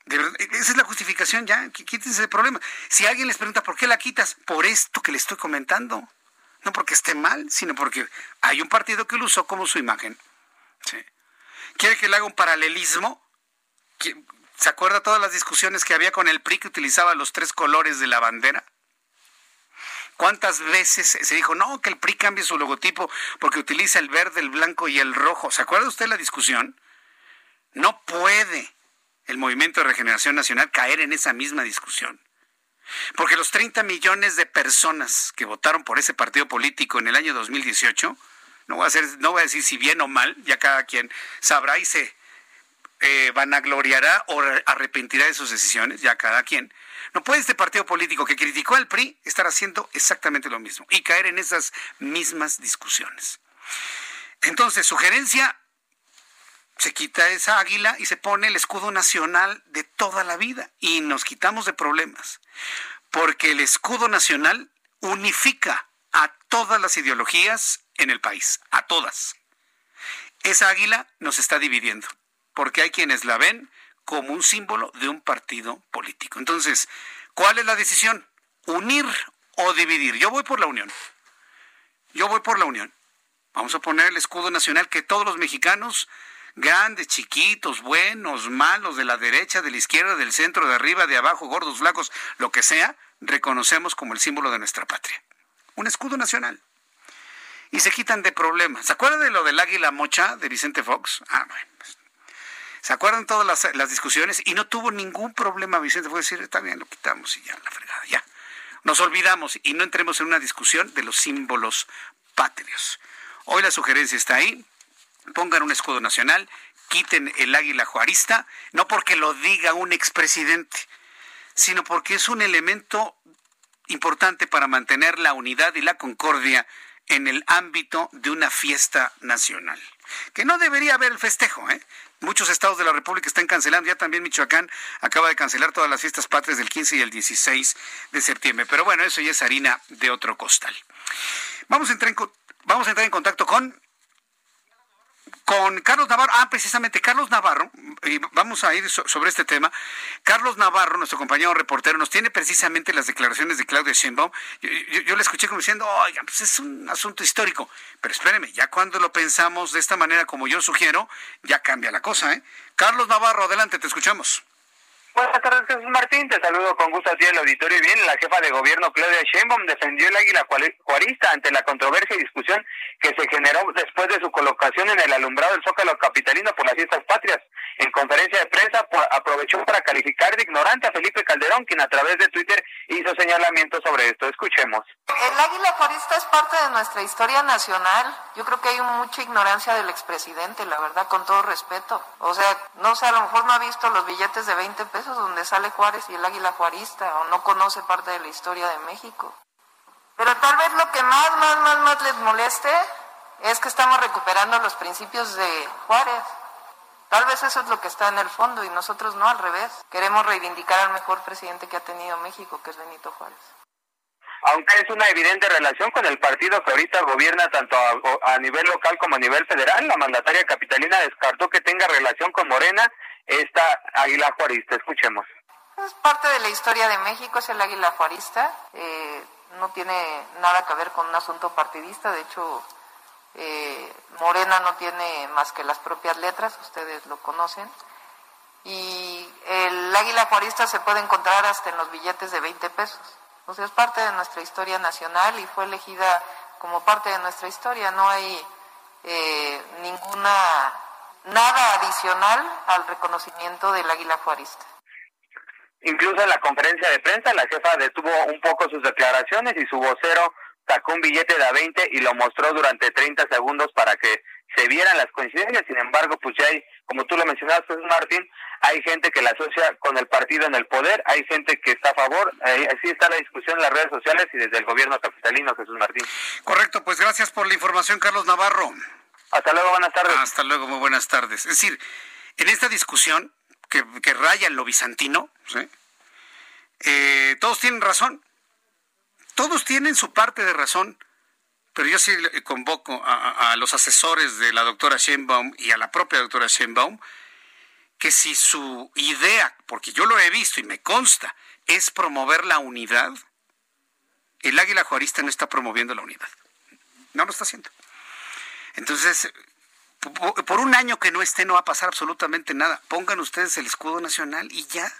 Verdad, esa es la justificación ya, quítense ese problema. Si alguien les pregunta por qué la quitas, por esto que le estoy comentando. No porque esté mal, sino porque hay un partido que lo usó como su imagen. ¿Quiere que le haga un paralelismo? ¿Se acuerda todas las discusiones que había con el PRI que utilizaba los tres colores de la bandera? ¿Cuántas veces se dijo, no, que el PRI cambie su logotipo porque utiliza el verde, el blanco y el rojo? ¿Se acuerda usted la discusión? No puede el Movimiento de Regeneración Nacional caer en esa misma discusión. Porque los 30 millones de personas que votaron por ese partido político en el año 2018, no voy a, no voy a decir si bien o mal, ya cada quien sabrá y se eh, vanagloriará o arrepentirá de sus decisiones, ya cada quien. No puede este partido político que criticó al PRI estar haciendo exactamente lo mismo y caer en esas mismas discusiones. Entonces, sugerencia, se quita esa águila y se pone el escudo nacional de toda la vida y nos quitamos de problemas, porque el escudo nacional unifica a todas las ideologías en el país, a todas. Esa águila nos está dividiendo, porque hay quienes la ven como un símbolo de un partido político. Entonces, ¿cuál es la decisión? ¿Unir o dividir? Yo voy por la unión. Yo voy por la unión. Vamos a poner el escudo nacional que todos los mexicanos, grandes, chiquitos, buenos, malos, de la derecha, de la izquierda, del centro, de arriba, de abajo, gordos, flacos, lo que sea, reconocemos como el símbolo de nuestra patria. Un escudo nacional. Y se quitan de problemas. ¿Se acuerdan de lo del águila mocha de Vicente Fox? Ah, bueno. Pues, ¿Se acuerdan todas las, discusiones? Y no tuvo ningún problema, Vicente. Fue decir, está bien, lo quitamos y ya, la fregada, ya. Nos olvidamos y no entremos en una discusión de los símbolos patrios. Hoy la sugerencia está ahí. Pongan un escudo nacional, quiten el águila juarista, no porque lo diga un expresidente, sino porque es un elemento importante para mantener la unidad y la concordia en el ámbito de una fiesta nacional. Que no debería haber el festejo, ¿eh? Muchos estados de la República están cancelando, ya también Michoacán acaba de cancelar todas las fiestas patrias del 15 y el 16 de septiembre. Pero bueno, eso ya es harina de otro costal. Vamos a entrar en, vamos a entrar en contacto con con Carlos Navarro, ah, precisamente Carlos Navarro, y vamos a ir sobre este tema. Carlos Navarro, nuestro compañero reportero, nos tiene precisamente las declaraciones de Claudia Sheinbaum. Yo, le escuché como diciendo, oiga, pues es un asunto histórico. Pero espéreme, ya cuando lo pensamos de esta manera como yo sugiero, ya cambia la cosa, ¿eh? Carlos Navarro, adelante, te escuchamos. Buenas tardes, Jesús Martín. Te saludo con gusto a ti el auditorio. Bien, la jefa de gobierno, Claudia Sheinbaum, defendió el águila juarista ante la controversia y discusión que se generó después de su colocación en el alumbrado del Zócalo Capitalino por las fiestas patrias. En conferencia de prensa aprovechó para calificar de ignorante a Felipe Calderón, quien a través de Twitter hizo señalamientos sobre esto. Escuchemos. El águila juarista es parte de nuestra historia nacional. Yo creo que hay mucha ignorancia del expresidente, la verdad, con todo respeto. O sea, no sé, a lo mejor no ha visto los billetes de 20 pesos donde sale Juárez y el águila juarista, o no conoce parte de la historia de México. Pero tal vez lo que más, más, más, más les moleste es que estamos recuperando los principios de Juárez. Tal vez eso es lo que está en el fondo y nosotros no al revés. Queremos reivindicar al mejor presidente que ha tenido México, que es Benito Juárez. Aunque es una evidente relación con el partido que ahorita gobierna tanto a, nivel local como a nivel federal, la mandataria capitalina descartó que tenga relación con Morena esta águila juarista. Escuchemos. Es parte de la historia de México, es el águila juarista. Eh, no tiene nada que ver con un asunto partidista. De hecho, eh, Morena no tiene más que las propias letras, ustedes lo conocen. Y el águila juarista se puede encontrar hasta en los billetes de 20 pesos. Sea, es parte de nuestra historia nacional y fue elegida como parte de nuestra historia. No hay eh, ninguna nada adicional al reconocimiento del águila juarista. Incluso en la conferencia de prensa la jefa detuvo un poco sus declaraciones y su vocero sacó un billete de a 20 y lo mostró durante 30 segundos para que se vieran las coincidencias. Sin embargo, pues ya hay, como tú lo mencionaste, Martín, hay gente que la asocia con el partido en el poder, hay gente que está a favor, así está la discusión en las redes sociales y desde el gobierno capitalino, Jesús Martín. Correcto, pues gracias por la información, Carlos Navarro. Hasta luego, buenas tardes. Hasta luego, muy buenas tardes. Es decir, en esta discusión que, raya en lo bizantino, eh, todos tienen razón. Todos tienen su parte de razón. Pero yo sí convoco a, los asesores de la doctora Sheinbaum y a la propia doctora Sheinbaum que si su idea, porque yo lo he visto y me consta, es promover la unidad, el águila juarista no está promoviendo la unidad. No lo está haciendo. Entonces, por un año que no esté no va a pasar absolutamente nada. Pongan ustedes el escudo nacional y ya.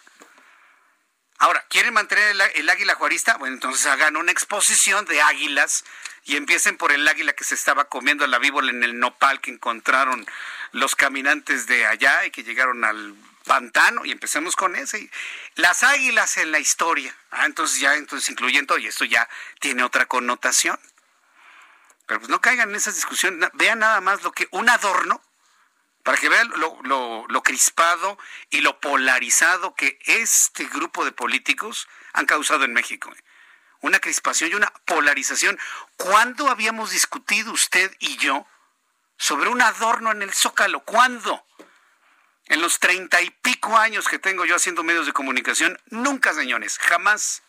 Ahora, ¿quieren mantener el, águila juarista? Bueno, entonces hagan una exposición de águilas y empiecen por el águila que se estaba comiendo la víbora en el nopal que encontraron los caminantes de allá y que llegaron al pantano y empecemos con ese. Las águilas en la historia. Ah, entonces ya, entonces incluyendo, y esto ya tiene otra connotación. Pero pues no caigan en esas discusiones, vean nada más lo que un adorno para que vean lo, crispado y lo polarizado que este grupo de políticos han causado en México. ¿eh? Una crispación y una polarización. ¿Cuándo habíamos discutido usted y yo sobre un adorno en el Zócalo? ¿Cuándo? En los treinta y pico años que tengo yo haciendo medios de comunicación, nunca, señores, jamás.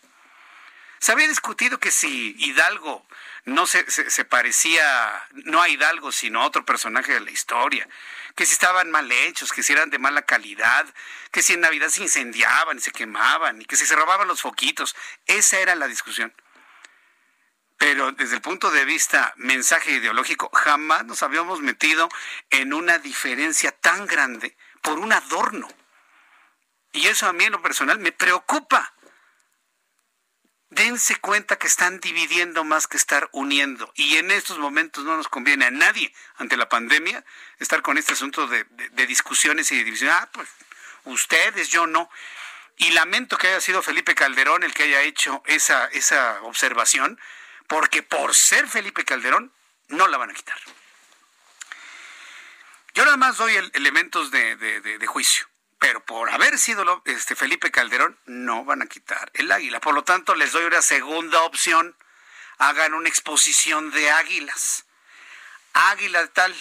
Se había discutido que si Hidalgo no se, se, parecía, no a Hidalgo, sino a otro personaje de la historia, que si estaban mal hechos, que si eran de mala calidad, que si en Navidad se incendiaban y se quemaban y que si se robaban los foquitos. Esa era la discusión. Pero desde el punto de vista mensaje ideológico, jamás nos habíamos metido en una diferencia tan grande por un adorno. Y eso a mí en lo personal me preocupa dense cuenta que están dividiendo más que estar uniendo. Y en estos momentos no nos conviene a nadie, ante la pandemia, estar con este asunto de, discusiones y de división. Ah, pues ustedes, yo no. Y lamento que haya sido Felipe Calderón el que haya hecho esa, esa observación, porque por ser Felipe Calderón, no la van a quitar. Yo nada más doy elementos de juicio pero por haber sido este Felipe Calderón no van a quitar el águila. Por lo tanto, les doy una segunda opción. Hagan una exposición de águilas. Águila de tal,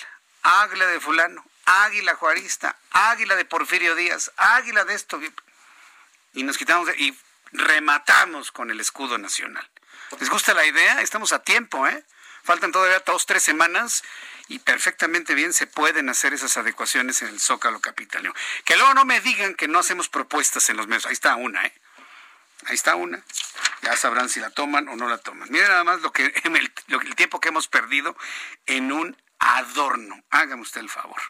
águila de fulano, águila juarista, águila de Porfirio Díaz, águila de esto. Y nos quitamos y rematamos con el escudo nacional. ¿Les gusta la idea? Estamos a tiempo, ¿eh? Faltan todavía dos, tres semanas y perfectamente bien se pueden hacer esas adecuaciones en el Zócalo Capitalino. Que luego no me digan que no hacemos propuestas en los medios. Ahí está una, ¿eh? Ahí está una. Ya sabrán si la toman o no la toman. Miren nada más lo que, el, el tiempo que hemos perdido en un adorno. Hágame usted el favor.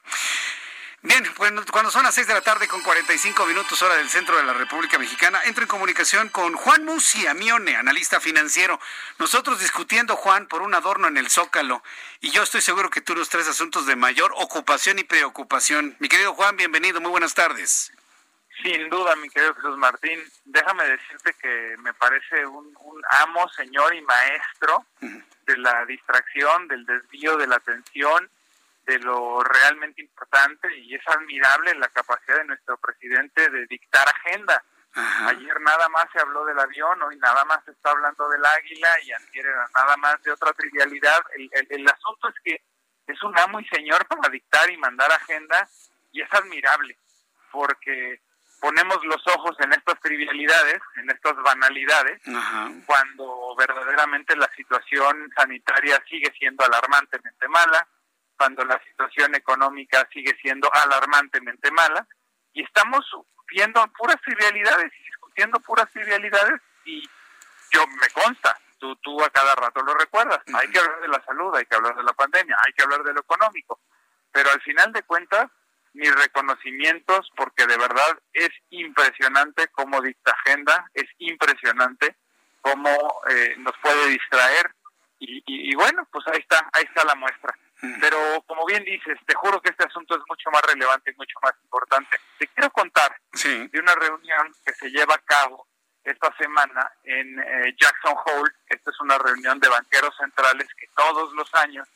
Bien, bueno, cuando son las 6 de la tarde con 45 minutos hora del centro de la República Mexicana, entro en comunicación con Juan Musi Amione, analista financiero. Nosotros discutiendo, Juan, por un adorno en el Zócalo, y yo estoy seguro que tú los tres asuntos de mayor ocupación y preocupación. Mi querido Juan, bienvenido, muy buenas tardes. Sin duda, mi querido Jesús Martín, déjame decirte que me parece un, un amo, señor y maestro de la distracción, del desvío de la atención de lo realmente importante y es admirable la capacidad de nuestro presidente de dictar agenda. Ayer nada más se habló del avión, hoy nada más se está hablando del águila y ayer nada más de otra trivialidad. El, el, asunto es que es un amo y señor para dictar y mandar agenda y es admirable porque ponemos los ojos en estas trivialidades, en estas banalidades, cuando verdaderamente la situación sanitaria sigue siendo alarmantemente mala, cuando la situación económica sigue siendo alarmantemente mala y estamos viendo puras trivialidades y discutiendo puras trivialidades y yo me consta, tú, tú a cada rato lo recuerdas, hay que hablar de la salud, hay que hablar de la pandemia, hay que hablar de lo económico, pero al final de cuentas mis reconocimientos porque de verdad es impresionante cómo dicta agenda, es impresionante cómo eh, nos puede distraer y, y, bueno, pues ahí está, ahí está la muestra. Pero como bien dices, te juro que este asunto es mucho más relevante y mucho más importante. Te quiero contar de una reunión que se lleva a cabo esta semana en eh, Jackson Hole. Esta es una reunión de banqueros centrales que todos los años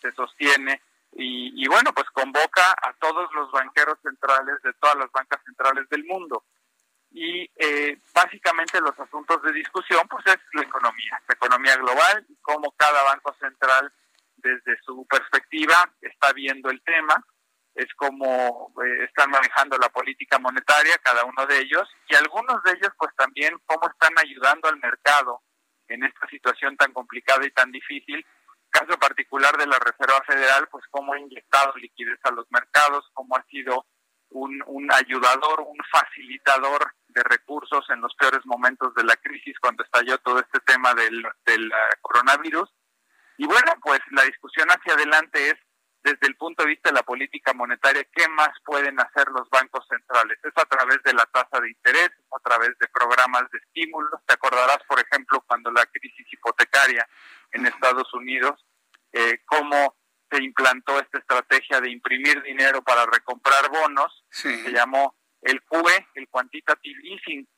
se sostiene y, bueno, pues convoca a todos los banqueros centrales de todas las bancas centrales del mundo. Y eh, básicamente los asuntos de discusión pues es la economía, la economía global y cómo cada banco central desde su perspectiva está viendo el tema, es como eh, están manejando la política monetaria cada uno de ellos y algunos de ellos pues también cómo están ayudando al mercado en esta situación tan complicada y tan difícil. Caso particular de la Reserva Federal, pues cómo ha inyectado liquidez a los mercados, cómo ha sido un, un ayudador, un facilitador de recursos en los peores momentos de la crisis cuando estalló todo este tema del, del coronavirus y bueno, pues la discusión hacia adelante es desde el punto de vista de la política monetaria, ¿qué más pueden hacer los bancos centrales? Es a través de la tasa de interés, es a través de programas de estímulos. Te acordarás, por ejemplo, cuando la crisis hipotecaria en Estados Unidos, eh, cómo se implantó esta estrategia de imprimir dinero para recomprar bonos, se llamó el QE, el Quantitative Easing,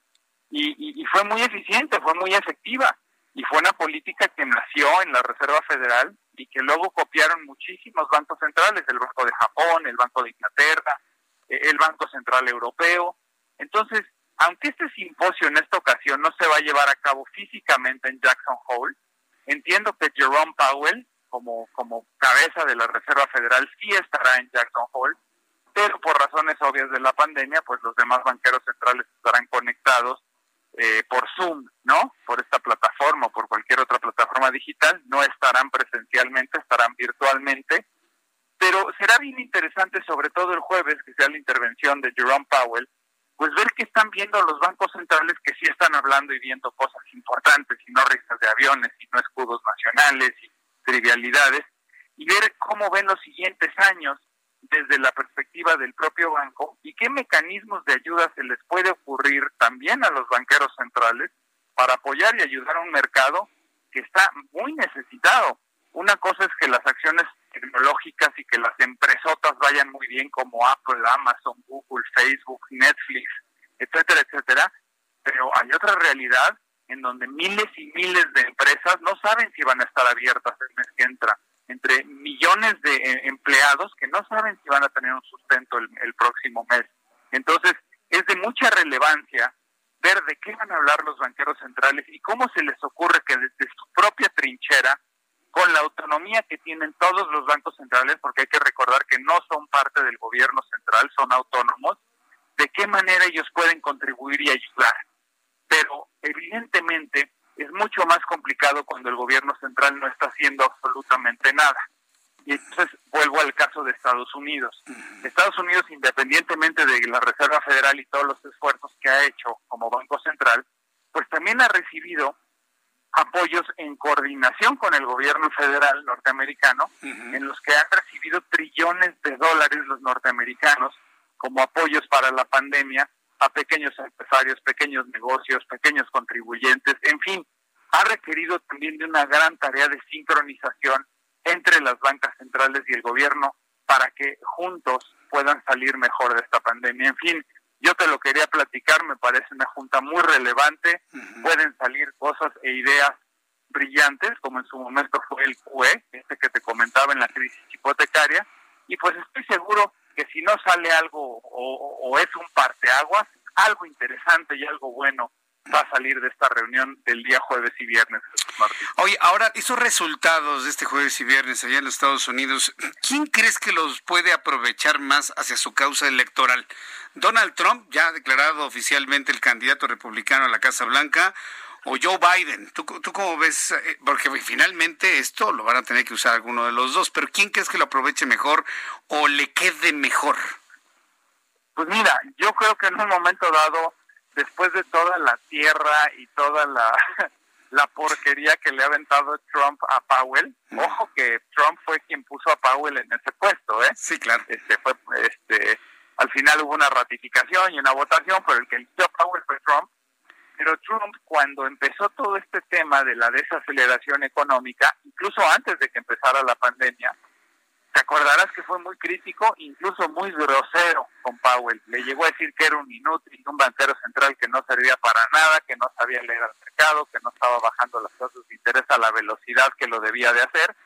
y, y fue muy eficiente, fue muy efectiva, y fue una política que nació en la Reserva Federal y que luego copiaron muchísimos bancos centrales, el Banco de Japón, el Banco de Inglaterra, eh, el Banco Central Europeo. Entonces, aunque este simposio en esta ocasión no se va a llevar a cabo físicamente en Jackson Hole, entiendo que Jerome Powell, como, como cabeza de la Reserva Federal, sí estará en Jackson Hole, pero por razones obvias de la pandemia, pues los demás banqueros centrales estarán conectados eh, por Zoom, ¿no? Por esta plataforma o por cualquier otra plataforma digital, no estarán presencialmente, estarán virtualmente, pero será bien interesante, sobre todo el jueves, que sea la intervención de Jerome Powell, pues ver que están viendo los bancos centrales que sí están hablando y viendo cosas importantes y no risas de aviones y no escudos nacionales y trivialidades, y ver cómo ven los siguientes años desde la perspectiva del propio banco y qué mecanismos de ayuda se les puede ocurrir también a los banqueros centrales para apoyar y ayudar a un mercado que está muy necesitado. Una cosa es que las acciones tecnológicas y que las empresotas vayan muy bien como Apple, Amazon, Google, Facebook, Netflix, etcétera, etcétera, pero hay otra realidad en donde miles y miles de empresas no saben si van a estar abiertas el mes que entra entre millones de eh, empleados que no saben si van a tener un sustento el, próximo mes. Entonces, es de mucha relevancia ver de qué van a hablar los banqueros centrales y cómo se les ocurre que desde su propia trinchera, con la autonomía que tienen todos los bancos centrales, porque hay que recordar que no son parte del gobierno central, son autónomos, de qué manera ellos pueden contribuir y ayudar. Pero evidentemente es mucho más complicado cuando el gobierno central no está haciendo absolutamente nada. Y entonces vuelvo al caso de Estados Unidos. Estados Unidos, independientemente de la Reserva Federal y todos los esfuerzos que ha hecho como Banco Central, pues también ha recibido apoyos en coordinación con el gobierno federal norteamericano, en los que han recibido trillones de dólares los norteamericanos como apoyos para la pandemia a pequeños empresarios, pequeños negocios, pequeños contribuyentes, en fin, ha requerido también de una gran tarea de sincronización entre las bancas centrales y el gobierno para que juntos puedan salir mejor de esta pandemia. En fin, yo te lo quería platicar, me parece una junta muy relevante, pueden salir cosas e ideas brillantes, como en su momento fue el QE, este que te comentaba en la crisis hipotecaria, y pues estoy seguro que si no sale algo o, es un parteaguas, algo interesante y algo bueno va a salir de esta reunión del día jueves y viernes. Oye, ahora, esos resultados de este jueves y viernes allá en los Estados Unidos, ¿quién crees que los puede aprovechar más hacia su causa electoral? ¿Donald Trump, ya declarado oficialmente el candidato republicano a la Casa Blanca, o Joe Biden. ¿Tú, ¿Tú cómo ves? Eh, porque finalmente esto lo van a tener que usar alguno de los dos, pero ¿quién crees que lo aproveche mejor o le quede mejor? Pues mira, yo creo que en un momento dado, después de toda la tierra y toda la, la porquería que le ha aventado Trump a Powell, ojo que Trump fue quien puso a Powell en ese puesto, ¿eh? Sí, claro. Este fue, este, al final hubo una ratificación y una votación, pero el que eligió a Powell fue Trump pero Trump, cuando empezó todo este tema de la desaceleración económica, incluso antes de que empezara la pandemia, te acordarás que fue muy crítico, incluso muy grosero con Powell. Le llegó a decir que era un inútil, un banquero central que no servía para nada, que no sabía leer al mercado, que no estaba bajando las tasas de interés a la velocidad que lo debía de hacer.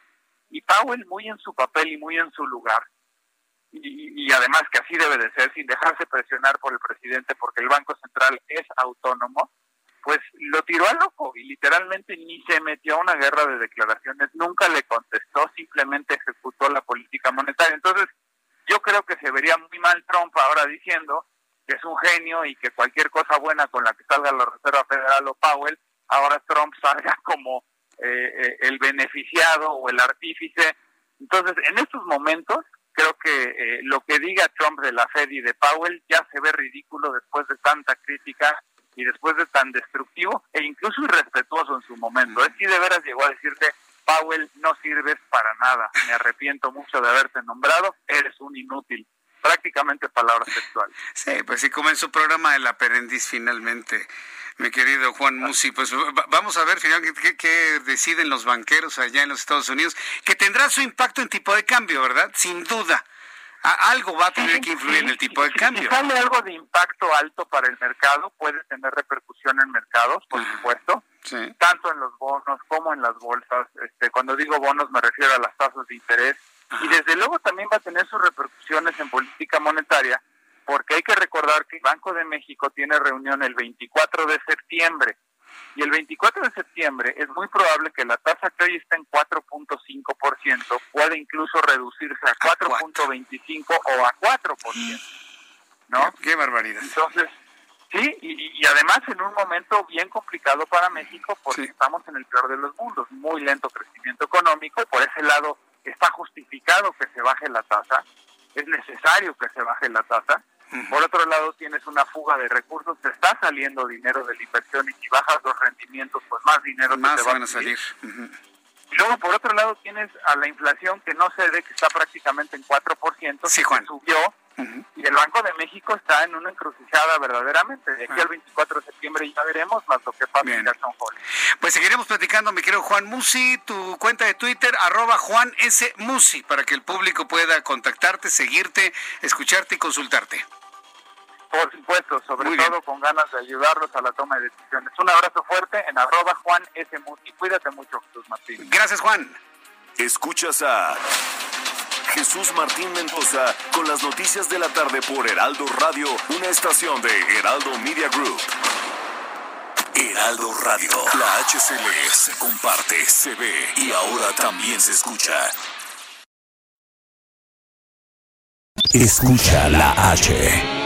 Y Powell muy en su papel y muy en su lugar. Y, y además que así debe de ser, sin dejarse presionar por el presidente, porque el Banco Central es autónomo, pues lo tiró a loco y literalmente ni se metió a una guerra de declaraciones, nunca le contestó, simplemente ejecutó la política monetaria. Entonces, yo creo que se vería muy mal Trump ahora diciendo que es un genio y que cualquier cosa buena con la que salga la Reserva Federal o Powell, ahora Trump salga como eh, eh, el beneficiado o el artífice. Entonces, en estos momentos, creo que eh, lo que diga Trump de la Fed y de Powell ya se ve ridículo después de tanta crítica y después de tan destructivo e incluso irrespetuoso en su momento. Es si de veras llegó a decirte, Powell, no sirves para nada. Me arrepiento mucho de haberte nombrado. Eres un inútil. Prácticamente palabras textuales. Sí, pues sí, como en su programa El Aprendiz finalmente mi querido Juan Musi. Pues vamos a ver finalmente qué, deciden los banqueros allá en los Estados Unidos, que tendrá su impacto en tipo de cambio, ¿verdad? Sin duda. Algo va a tener que influir en el tipo de cambio. Si sale algo de impacto alto para el mercado, puede tener repercusión en mercados, por supuesto. Tanto en los bonos como en las bolsas. Este, cuando digo bonos me refiero a las tasas de interés. Y desde luego también va a tener sus repercusiones en política monetaria, porque hay que recordar que el Banco de México tiene reunión el 24 de septiembre y el 24 de septiembre es muy probable que la tasa que hoy está en 4.5% pueda incluso reducirse a 4.25 o a 4%. ¿No? Qué, barbaridad. Entonces, sí, y, además en un momento bien complicado para México porque estamos en el peor de los mundos, muy lento crecimiento económico, por ese lado está justificado que se baje la tasa, es necesario que se baje la tasa, por otro lado, tienes una fuga de recursos, te está saliendo dinero de la inversión y si bajas los rendimientos, pues más dinero más te va van a salir. Y luego, por otro lado, tienes a la inflación que no se ve que está prácticamente en 4%, sí, que subió, y el Banco de México está en una encrucijada verdaderamente. De aquí al 24 de septiembre ya veremos más lo que pasa en Jackson Hole. Pues seguiremos platicando, mi querido Juan Musi, tu cuenta de Twitter, arroba Juan S. Musi, para que el público pueda contactarte, seguirte, escucharte y consultarte. Por supuesto, sobre todo con ganas de ayudarlos a la toma de decisiones. Un abrazo fuerte en arroba Juan S. Musi. Cuídate mucho, Jesús Martín. Gracias, Juan. Escuchas a Jesús Martín Mendoza con las noticias de la tarde por Heraldo Radio, una estación de Heraldo Media Group. Heraldo Radio, la HCL se comparte, se ve y ahora también se escucha. Escucha la H.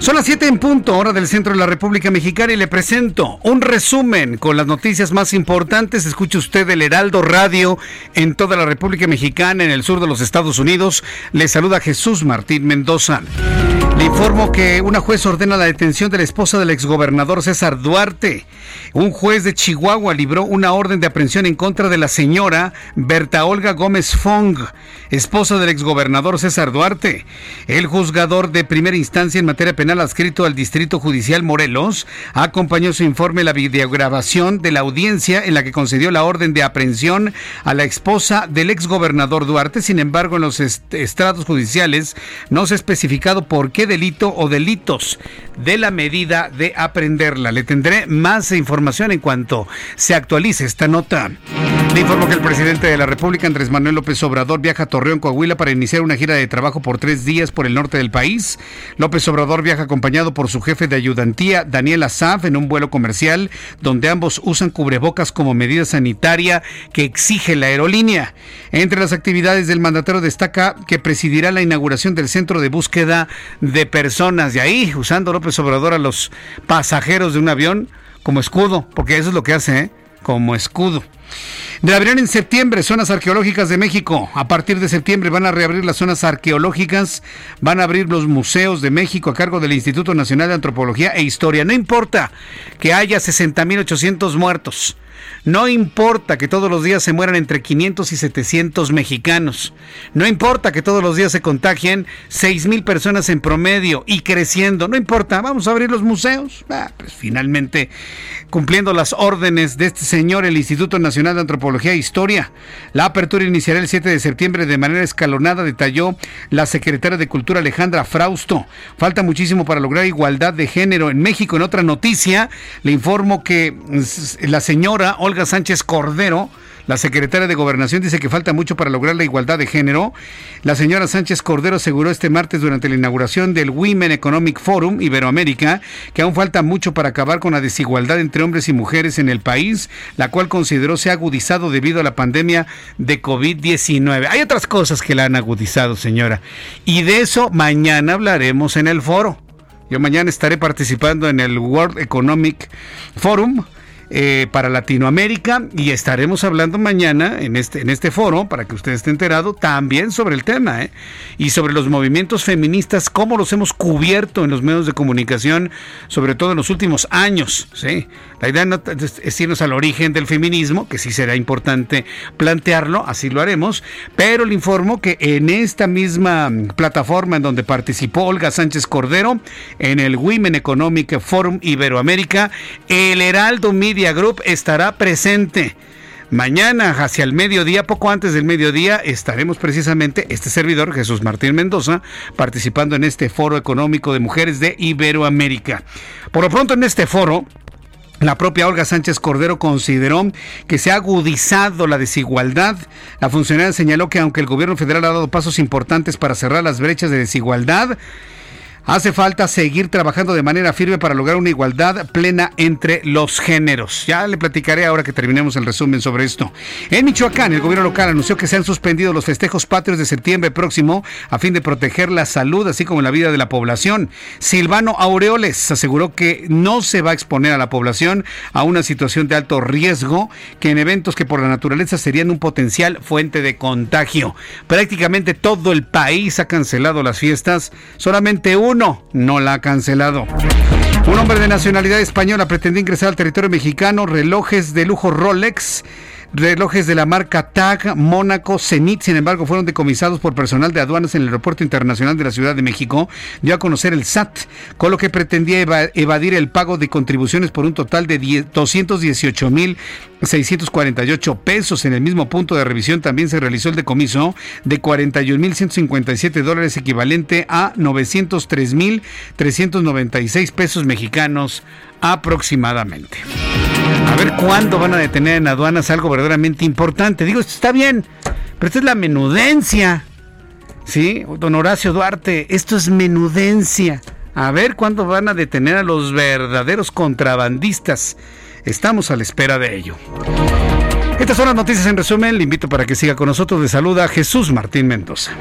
Son las 7 en punto, hora del centro de la República Mexicana y le presento un resumen con las noticias más importantes. Escuche usted el Heraldo Radio en toda la República Mexicana, en el sur de los Estados Unidos. Le saluda Jesús Martín Mendoza. Le informo que una juez ordena la detención de la esposa del exgobernador César Duarte. Un juez de Chihuahua libró una orden de aprehensión en contra de la señora Berta Olga Gómez Fong, esposa del exgobernador César Duarte. El juzgador de primera instancia en materia penal adscrito al Distrito Judicial Morelos, acompañó su informe la videograbación de la audiencia en la que concedió la orden de aprehensión a la esposa del exgobernador Duarte. Sin embargo, en los estrados judiciales no se ha especificado por qué delito o delitos de la medida de aprenderla. Le tendré más información en cuanto se actualice esta nota. Le informo que el presidente de la República, Andrés Manuel López Obrador, viaja a Torreón, Coahuila para iniciar una gira de trabajo por tres días por el norte del país. López Obrador viaja acompañado por su jefe de ayudantía, Daniel Azaf, en un vuelo comercial donde ambos usan cubrebocas como medida sanitaria que exige la aerolínea. Entre las actividades del mandatario destaca que presidirá la inauguración del centro de búsqueda de personas. De ahí, usando López Obrador a los pasajeros de un avión como escudo, porque eso es lo que hace, ¿eh? Como escudo. Reabrirán en septiembre zonas arqueológicas de México. A partir de septiembre van a reabrir las zonas arqueológicas, van a abrir los museos de México a cargo del Instituto Nacional de Antropología e Historia. No importa que haya 60.800 muertos. No importa que todos los días se mueran entre 500 y 700 mexicanos. No importa que todos los días se contagien 6 mil personas en promedio y creciendo. No importa, vamos a abrir los museos. Ah, pues finalmente, cumpliendo las órdenes de este señor, el Instituto Nacional de Antropología e Historia. La apertura iniciará el 7 de septiembre de manera escalonada, detalló la secretaria de Cultura Alejandra Frausto. Falta muchísimo para lograr igualdad de género en México. En otra noticia, le informo que la señora Olga Sánchez Cordero, la secretaria de Gobernación, dice que falta mucho para lograr la igualdad de género. La señora Sánchez Cordero aseguró este martes durante la inauguración del Women Economic Forum Iberoamérica que aún falta mucho para acabar con la desigualdad entre hombres y mujeres en el país, la cual consideró se ha agudizado debido a la pandemia de COVID-19. Hay otras cosas que la han agudizado, señora. Y de eso mañana hablaremos en el foro Yo mañana estaré participando en el World Economic Forum eh, para Latinoamérica y estaremos hablando mañana en este, en este foro, para que usted esté enterado, también sobre el tema ¿eh? y sobre los movimientos feministas, cómo los hemos cubierto en los medios de comunicación, sobre todo en los últimos años. La idea no es irnos al origen del feminismo, que sí será importante plantearlo, así lo haremos, pero le informo que en esta misma plataforma en donde participó Olga Sánchez Cordero, en el Women Economic Forum Iberoamérica, el Heraldo Media Group estará presente. Mañana, hacia el mediodía, poco antes del mediodía, estaremos precisamente, este servidor, Jesús Martín Mendoza, participando en este foro económico de mujeres de Iberoamérica. Por lo pronto, en este foro, la propia Olga Sánchez Cordero consideró que se ha agudizado la desigualdad. La funcionaria señaló que aunque el gobierno federal ha dado pasos importantes para cerrar las brechas de desigualdad, Hace falta seguir trabajando de manera firme para lograr una igualdad plena entre los géneros. Ya le platicaré ahora que terminemos el resumen sobre esto. En Michoacán, el gobierno local anunció que se han suspendido los festejos patrios de septiembre próximo a fin de proteger la salud así como la vida de la población. Silvano Aureoles aseguró que no se va a exponer a la población a una situación de alto riesgo que en eventos que por la naturaleza serían un potencial fuente de contagio. Prácticamente todo el país ha cancelado las fiestas. Solamente un uno no la ha cancelado. Un hombre de nacionalidad española pretendía ingresar al territorio mexicano, relojes de lujo Rolex Relojes de la marca TAG, Mónaco, Zenit, sin embargo, fueron decomisados por personal de aduanas en el Aeropuerto Internacional de la Ciudad de México. Dio a conocer el SAT, con lo que pretendía evadir el pago de contribuciones por un total de 218 mil 648 pesos. En el mismo punto de revisión también se realizó el decomiso de 41.157 dólares equivalente a 903.396 pesos mexicanos aproximadamente. A ver cuándo van a detener en aduanas algo verdaderamente importante. Digo, esto está bien, pero esta es la menudencia. ¿Sí? Don Horacio Duarte, esto es menudencia. A ver cuándo van a detener a los verdaderos contrabandistas. Estamos a la espera de ello. Estas son las noticias en resumen. Le invito para que siga con nosotros. De saluda Jesús Martín Mendoza.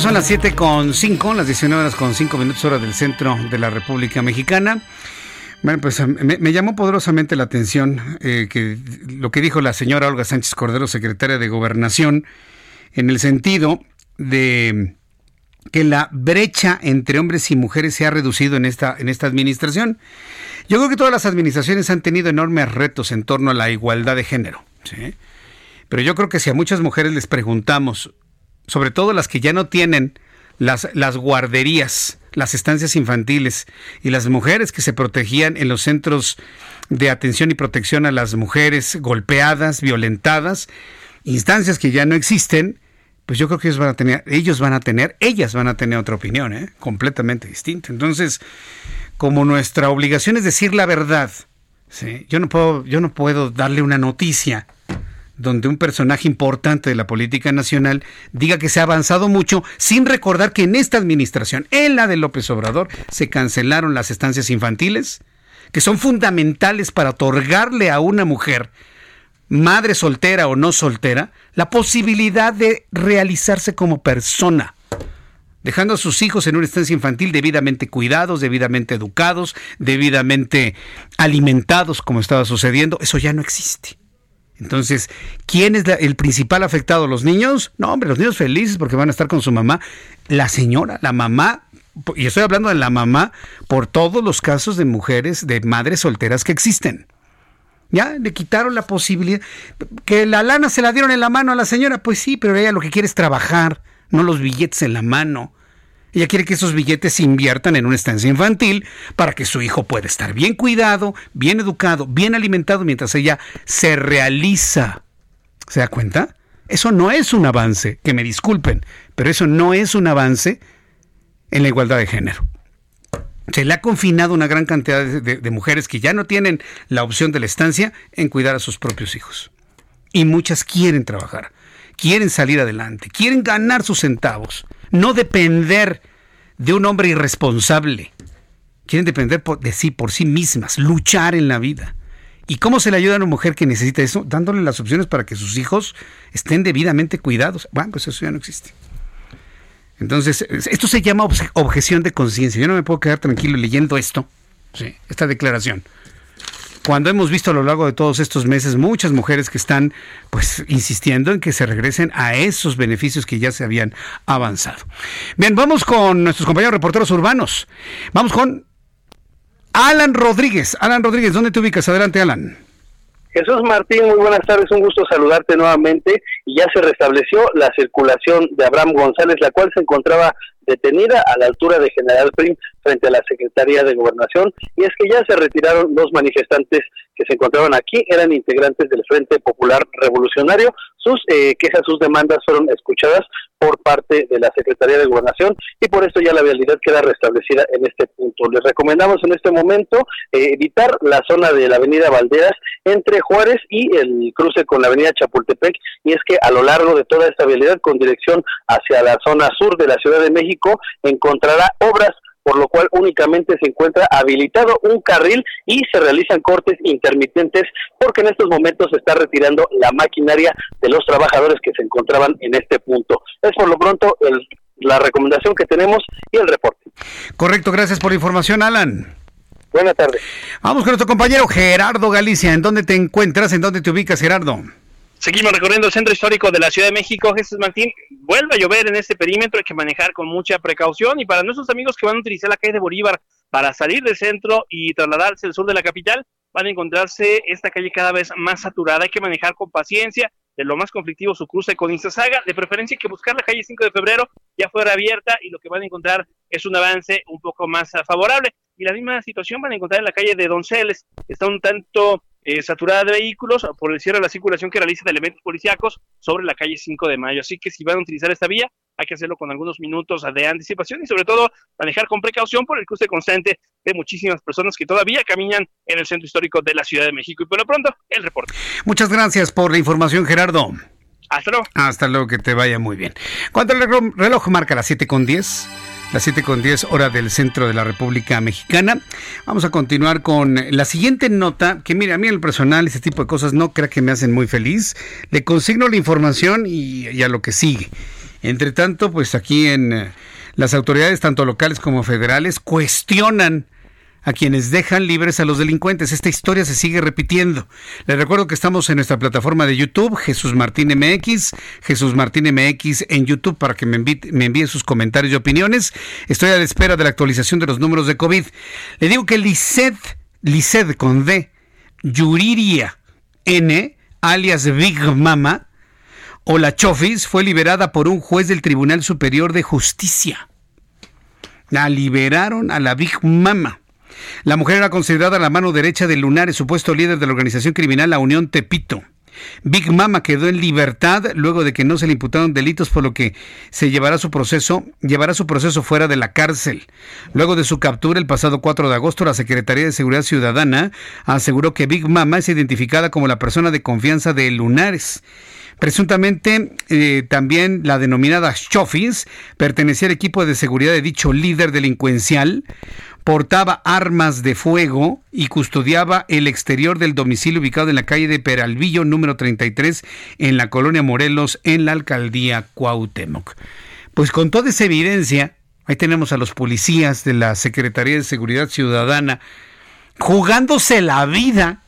Son las 7 con 5, las 19 horas con 5 minutos hora del centro de la República Mexicana. Bueno, pues me, llamó poderosamente la atención eh, lo que dijo la señora Olga Sánchez Cordero, secretaria de Gobernación, en el sentido de que la brecha entre hombres y mujeres se ha reducido en esta, en esta administración. Yo creo que todas las administraciones han tenido enormes retos en torno a la igualdad de género. Pero yo creo que si a muchas mujeres les preguntamos, sobre todo las que ya no tienen las, las guarderías, las estancias infantiles y las mujeres que se protegían en los centros de atención y protección a las mujeres golpeadas, violentadas, instancias que ya no existen, pues yo creo que ellos van a tener, ellos van a tener, ellas van a tener otra opinión, ¿eh? completamente distinta. Entonces, como nuestra obligación es decir la verdad, ¿sí? yo no puedo, yo no puedo darle una noticia donde un personaje importante de la política nacional diga que se ha avanzado mucho sin recordar que en esta administración, en la de López Obrador, se cancelaron las estancias infantiles, que son fundamentales para otorgarle a una mujer, madre soltera o no soltera, la posibilidad de realizarse como persona dejando a sus hijos en una estancia infantil debidamente cuidados, debidamente educados, debidamente alimentados, como estaba sucediendo, eso ya no existe. Entonces, ¿quién es el principal afectado? ¿Los niños? No, hombre, los niños felices porque van a estar con su mamá. La señora, la mamá, y estoy hablando de la mamá por todos los casos de mujeres, de madres solteras que existen. Ya le quitaron la posibilidad. Que la lana se la dieron en la mano a la señora, pues sí, pero ella lo que quiere es trabajar, no los billetes en la mano. Ella quiere que esos billetes se inviertan en una estancia infantil para que su hijo pueda estar bien cuidado, bien educado, bien alimentado mientras ella se realiza. ¿Se da cuenta? Eso no es un avance, que me disculpen, pero eso no es un avance en la igualdad de género. Se le ha confinado una gran cantidad de, de, mujeres que ya no tienen la opción de la estancia en cuidar a sus propios hijos. Y muchas quieren trabajar, quieren salir adelante, quieren ganar sus centavos no depender de un hombre irresponsable. Quieren depender de sí por sí mismas, luchar en la vida. ¿Y cómo se le ayuda a una mujer que necesita eso? Dándole las opciones para que sus hijos estén debidamente cuidados. Bueno, pues eso ya no existe. Entonces, esto se llama objeción de conciencia. Yo no me puedo quedar tranquilo leyendo esto, esta declaración. Cuando hemos visto a lo largo de todos estos meses muchas mujeres que están pues insistiendo en que se regresen a esos beneficios que ya se habían avanzado. Bien, vamos con nuestros compañeros reporteros urbanos. Vamos con Alan Rodríguez. Alan Rodríguez, ¿dónde te ubicas? Adelante, Alan. Jesús Martín, muy buenas tardes, un gusto saludarte nuevamente. Y ya se restableció la circulación de Abraham González, la cual se encontraba detenida a la altura de General Prim frente a la Secretaría de Gobernación. Y es que ya se retiraron dos manifestantes que se encontraban aquí, eran integrantes del Frente Popular Revolucionario, sus eh, quejas, sus demandas fueron escuchadas por parte de la Secretaría de Gobernación y por esto ya la vialidad queda restablecida en este punto. Les recomendamos en este momento eh, evitar la zona de la Avenida Valderas entre Juárez y el cruce con la Avenida Chapultepec y es que a lo largo de toda esta vialidad con dirección hacia la zona sur de la Ciudad de México encontrará obras por lo cual únicamente se encuentra habilitado un carril y se realizan cortes intermitentes porque en estos momentos se está retirando la maquinaria de los trabajadores que se encontraban en este punto. Es por lo pronto la recomendación que tenemos y el reporte. Correcto, gracias por la información, Alan. Buenas tardes. Vamos con nuestro compañero Gerardo Galicia. ¿En dónde te encuentras? ¿En dónde te ubicas, Gerardo? Seguimos recorriendo el centro histórico de la Ciudad de México. Jesús Martín, vuelve a llover en este perímetro, hay que manejar con mucha precaución. Y para nuestros amigos que van a utilizar la calle de Bolívar para salir del centro y trasladarse al sur de la capital, van a encontrarse esta calle cada vez más saturada. Hay que manejar con paciencia. De lo más conflictivo su cruce con Instasaga. De preferencia que buscar la calle 5 de febrero ya fuera abierta y lo que van a encontrar es un avance un poco más favorable. Y la misma situación van a encontrar en la calle de Donceles. Está un tanto eh, saturada de vehículos por el cierre de la circulación que realiza de elementos policíacos sobre la calle 5 de mayo. Así que si van a utilizar esta vía, hay que hacerlo con algunos minutos de anticipación y sobre todo manejar con precaución por el cruce constante de muchísimas personas que todavía caminan en el centro histórico de la Ciudad de México. Y por lo pronto, el reporte. Muchas gracias por la información, Gerardo. Hasta luego. Hasta luego, que te vaya muy bien. ¿Cuánto el reloj marca las 7 con 10? Las 7 con 10 hora del centro de la República Mexicana. Vamos a continuar con la siguiente nota, que mira, a mí el personal este tipo de cosas no crea que me hacen muy feliz. Le consigno la información y, y a lo que sigue. Entre tanto, pues aquí en eh, las autoridades, tanto locales como federales, cuestionan a quienes dejan libres a los delincuentes. Esta historia se sigue repitiendo. Les recuerdo que estamos en nuestra plataforma de YouTube, Jesús Martín MX, Jesús Martín MX en YouTube para que me envíe, me envíe sus comentarios y opiniones. Estoy a la espera de la actualización de los números de COVID. Le digo que Lisset, Lisset con D, Yuriria N, alias Big Mama, o la Chofis, fue liberada por un juez del Tribunal Superior de Justicia. La liberaron a la Big Mama. La mujer era considerada la mano derecha de Lunares, supuesto líder de la organización criminal La Unión Tepito. Big Mama quedó en libertad luego de que no se le imputaron delitos, por lo que se llevará su proceso, llevará su proceso fuera de la cárcel. Luego de su captura el pasado 4 de agosto, la Secretaría de Seguridad Ciudadana aseguró que Big Mama es identificada como la persona de confianza de Lunares. Presuntamente, eh, también la denominada Chofis pertenecía al equipo de seguridad de dicho líder delincuencial, portaba armas de fuego y custodiaba el exterior del domicilio ubicado en la calle de Peralvillo número 33 en la colonia Morelos en la alcaldía Cuauhtémoc. Pues con toda esa evidencia, ahí tenemos a los policías de la Secretaría de Seguridad Ciudadana jugándose la vida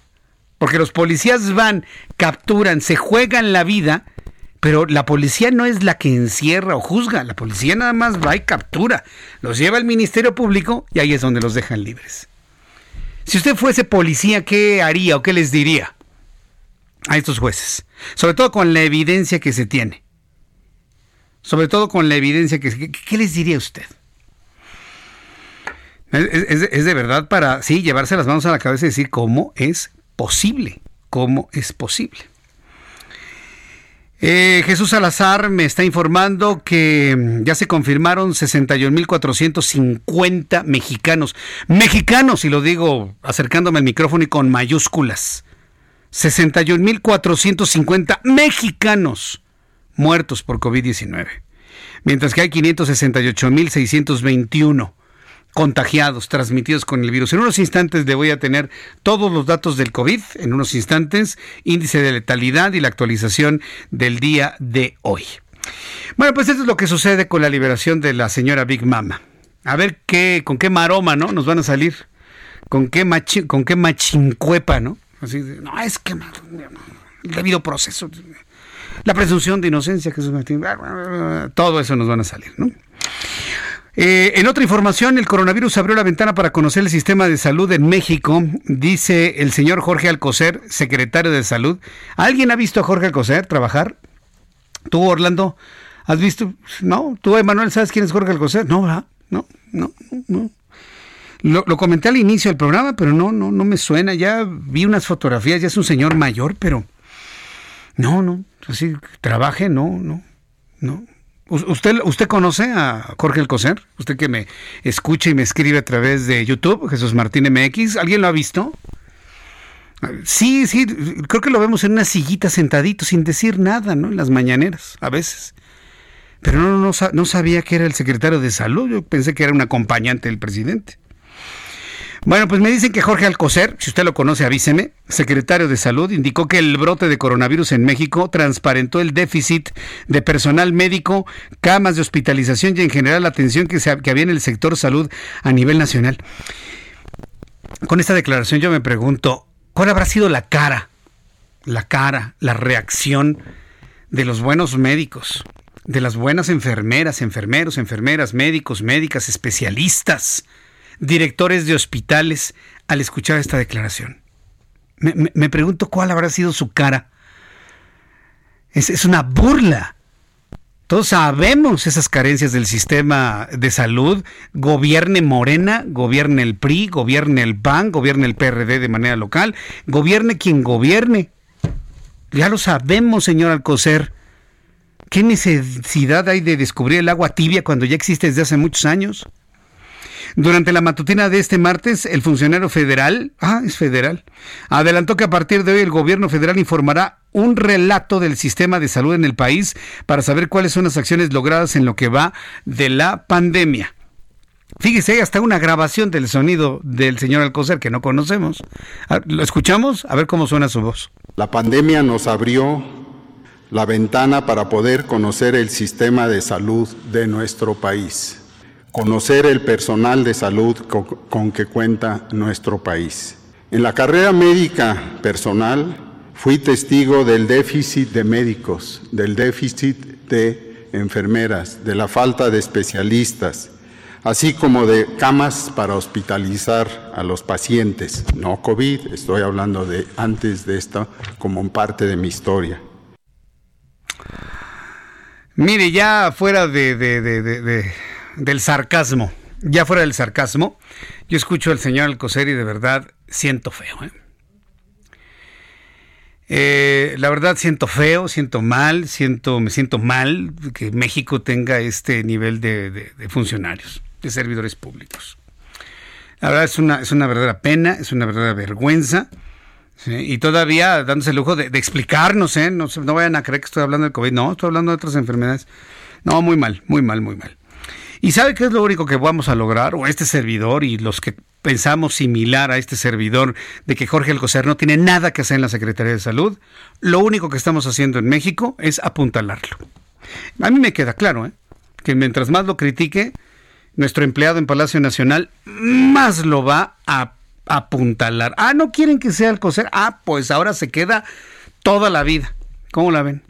porque los policías van, capturan, se juegan la vida, pero la policía no es la que encierra o juzga, la policía nada más va y captura, los lleva al Ministerio Público y ahí es donde los dejan libres. Si usted fuese policía, ¿qué haría o qué les diría a estos jueces? Sobre todo con la evidencia que se tiene. Sobre todo con la evidencia que... ¿Qué, qué les diría usted? Es, es, de verdad para, sí, llevarse las manos a la cabeza y decir cómo es posible. ¿Cómo es posible? Eh, Jesús Salazar me está informando que mm, ya se confirmaron 61.450 mexicanos. Mexicanos, y lo digo acercándome al micrófono y con mayúsculas. 61.450 mexicanos muertos por COVID-19. Mientras que hay 568.621 contagiados, transmitidos con el virus. En unos instantes le voy a tener todos los datos del COVID, en unos instantes, índice de letalidad y la actualización del día de hoy. Bueno, pues esto es lo que sucede con la liberación de la señora Big Mama. A ver qué, con qué maroma, ¿no? Nos van a salir. Con qué, machi, con qué machincuepa, ¿no? Así, no, es que el debido proceso. La presunción de inocencia, Jesús Martín. Todo eso nos van a salir, ¿no? Eh, en otra información, el coronavirus abrió la ventana para conocer el sistema de salud en México, dice el señor Jorge Alcocer, secretario de Salud. ¿Alguien ha visto a Jorge Alcocer trabajar? ¿Tú, Orlando? ¿Has visto? No. ¿Tú, Emanuel, sabes quién es Jorge Alcocer? No, ¿verdad? No, no, no. Lo, lo, comenté al inicio del programa, pero no, no, no me suena. Ya vi unas fotografías, ya es un señor mayor, pero no, no. Así, trabaje, no, no, no. ¿Usted, ¿Usted conoce a Jorge Alcocer? ¿Usted que me escucha y me escribe a través de YouTube, Jesús Martín MX? ¿Alguien lo ha visto? Sí, sí, creo que lo vemos en una sillita sentadito sin decir nada, ¿no? En las mañaneras, a veces. Pero no, no, no sabía que era el secretario de salud, yo pensé que era un acompañante del presidente. Bueno, pues me dicen que Jorge Alcocer, si usted lo conoce, avíseme, secretario de Salud, indicó que el brote de coronavirus en México transparentó el déficit de personal médico, camas de hospitalización y en general la atención que, que había en el sector salud a nivel nacional. Con esta declaración yo me pregunto, ¿cuál habrá sido la cara, la cara, la reacción de los buenos médicos, de las buenas enfermeras, enfermeros, enfermeras, médicos, médicas, especialistas? Directores de hospitales al escuchar esta declaración. Me, pregunto cuál habrá sido su cara. Es, es, una burla. Todos sabemos esas carencias del sistema de salud. Gobierne Morena, gobierne el PRI, gobierne el PAN, gobierne el PRD de manera local, gobierne quien gobierne. Ya lo sabemos, señor Alcocer. ¿Qué necesidad hay de descubrir el agua tibia cuando ya existe desde hace muchos años? Durante la matutina de este martes, el funcionario federal, ah, es federal, adelantó que a partir de hoy el gobierno federal informará un relato del sistema de salud en el país para saber cuáles son las acciones logradas en lo que va de la pandemia. Fíjese, hay hasta una grabación del sonido del señor Alcocer que no conocemos. ¿Lo escuchamos? A ver cómo suena su voz. La pandemia nos abrió la ventana para poder conocer el sistema de salud de nuestro país conocer el personal de salud con, que cuenta nuestro país. En la carrera médica personal fui testigo del déficit de médicos, del déficit de enfermeras, de la falta de especialistas, así como de camas para hospitalizar a los pacientes, no COVID, estoy hablando de antes de esto como parte de mi historia. Mire, ya fuera de, del sarcasmo, ya fuera del sarcasmo, yo escucho al señor Alcocer y de verdad siento feo. ¿eh? Eh, la verdad siento feo, siento mal, siento, me siento mal que México tenga este nivel de, funcionarios, de servidores públicos. La verdad es una, es una verdadera pena, es una verdadera vergüenza. Y todavía dándose el lujo de, explicarnos, ¿eh? No, no vayan a creer que estoy hablando del COVID, no, estoy hablando de otras enfermedades. No, muy mal, muy mal, muy mal. ¿Y sabe qué es lo único que vamos a lograr? O este servidor y los que pensamos similar a este servidor de que Jorge Alcocer no tiene nada que hacer en la Secretaría de Salud, lo único que estamos haciendo en México es apuntalarlo. A mí me queda claro, ¿eh? que mientras más lo critique, nuestro empleado en Palacio Nacional más lo va a apuntalar. Ah, no quieren que sea Alcocer. Ah, pues ahora se queda toda la vida. ¿Cómo la ven?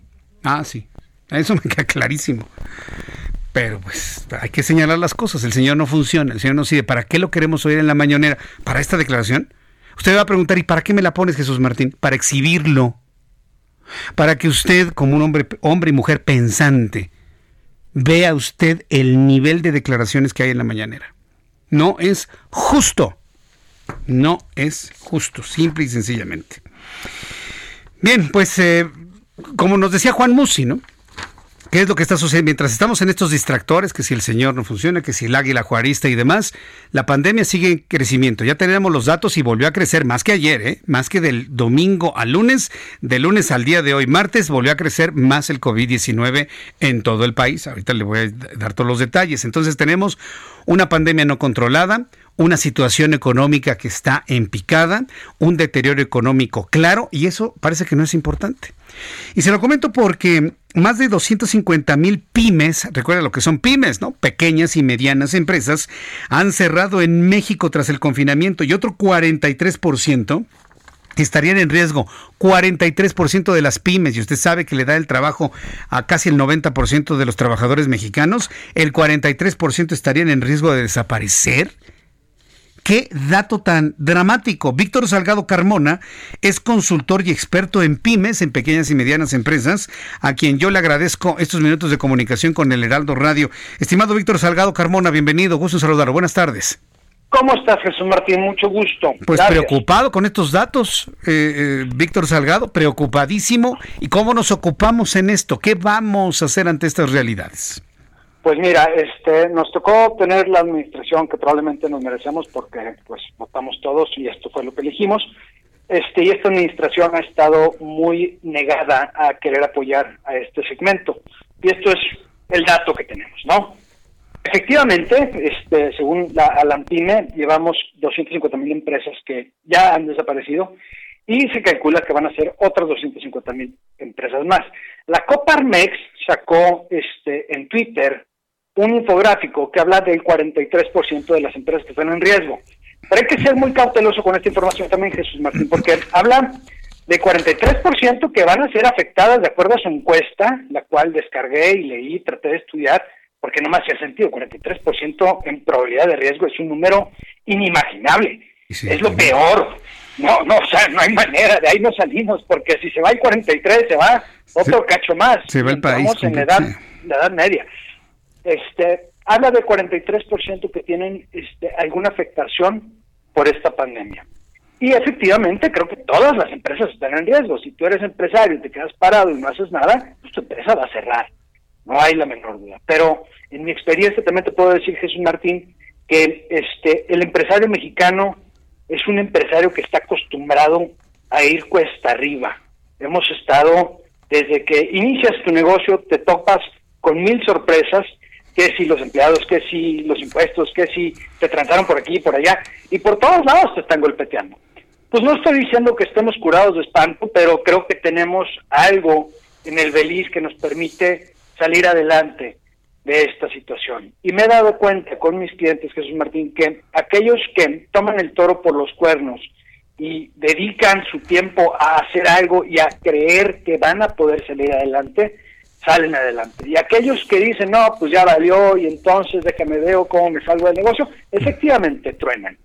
Ah, sí. Eso me queda clarísimo. Pero pues hay que señalar las cosas. El Señor no funciona, el Señor no sigue. ¿Para qué lo queremos oír en la mañanera? ¿Para esta declaración? Usted va a preguntar, ¿y para qué me la pones, Jesús Martín? Para exhibirlo. Para que usted, como un hombre, hombre y mujer pensante, vea usted el nivel de declaraciones que hay en la mañanera. No es justo. No es justo, simple y sencillamente. Bien, pues eh, como nos decía Juan Musi, ¿no? ¿Qué es lo que está sucediendo? Mientras estamos en estos distractores, que si el señor no funciona, que si el águila juarista y demás, la pandemia sigue en crecimiento. Ya tenemos los datos y volvió a crecer más que ayer, ¿eh? más que del domingo al lunes, de lunes al día de hoy, martes, volvió a crecer más el COVID-19 en todo el país. Ahorita le voy a dar todos los detalles. Entonces tenemos una pandemia no controlada, una situación económica que está en picada, un deterioro económico claro, y eso parece que no es importante. Y se lo comento porque más de 250 mil pymes, recuerda lo que son pymes, ¿no? Pequeñas y medianas empresas, han cerrado en México tras el confinamiento y otro 43% estarían en riesgo 43% de las pymes, y usted sabe que le da el trabajo a casi el 90% de los trabajadores mexicanos, el 43% estarían en riesgo de desaparecer. Qué dato tan dramático. Víctor Salgado Carmona es consultor y experto en pymes, en pequeñas y medianas empresas, a quien yo le agradezco estos minutos de comunicación con el Heraldo Radio. Estimado Víctor Salgado Carmona, bienvenido, gusto saludarlo. Buenas tardes. ¿Cómo estás, Jesús Martín? Mucho gusto. Pues preocupado con estos datos, eh, eh, Víctor Salgado, preocupadísimo. ¿Y cómo nos ocupamos en esto? ¿Qué vamos a hacer ante estas realidades? Pues mira, este, nos tocó tener la administración que probablemente nos merecemos porque pues votamos todos y esto fue lo que elegimos. Este, y esta administración ha estado muy negada a querer apoyar a este segmento. Y esto es el dato que tenemos, ¿no? Efectivamente, este, según la Alampime, llevamos 250 mil empresas que ya han desaparecido y se calcula que van a ser otras 250 mil empresas más. La Coparmex sacó este, en Twitter un infográfico que habla del 43% de las empresas que están en riesgo. Pero hay que ser muy cauteloso con esta información también, Jesús Martín, porque habla de 43% que van a ser afectadas de acuerdo a su encuesta, la cual descargué y leí, traté de estudiar, porque no me hacía sentido. 43% en probabilidad de riesgo es un número inimaginable. es lo peor. No, no, o sea, no hay manera, de ahí no salimos, porque si se va el 43, se va otro cacho más. Se va el país. en la edad, la edad media este, habla de 43% que tienen este, alguna afectación por esta pandemia. Y efectivamente creo que todas las empresas están en riesgo. Si tú eres empresario y te quedas parado y no haces nada, pues tu empresa va a cerrar. No hay la menor duda. Pero en mi experiencia también te puedo decir, Jesús Martín, que este, el empresario mexicano es un empresario que está acostumbrado a ir cuesta arriba. Hemos estado, desde que inicias tu negocio, te topas con mil sorpresas que si los empleados, que si los impuestos, que si te transaron por aquí y por allá, y por todos lados te están golpeteando. Pues no estoy diciendo que estemos curados de espanto, pero creo que tenemos algo en el Beliz que nos permite salir adelante de esta situación. Y me he dado cuenta con mis clientes, Jesús Martín, que aquellos que toman el toro por los cuernos y dedican su tiempo a hacer algo y a creer que van a poder salir adelante, salen adelante. Y aquellos que dicen, no, pues ya valió y entonces déjame veo cómo me salgo del negocio, efectivamente truenan.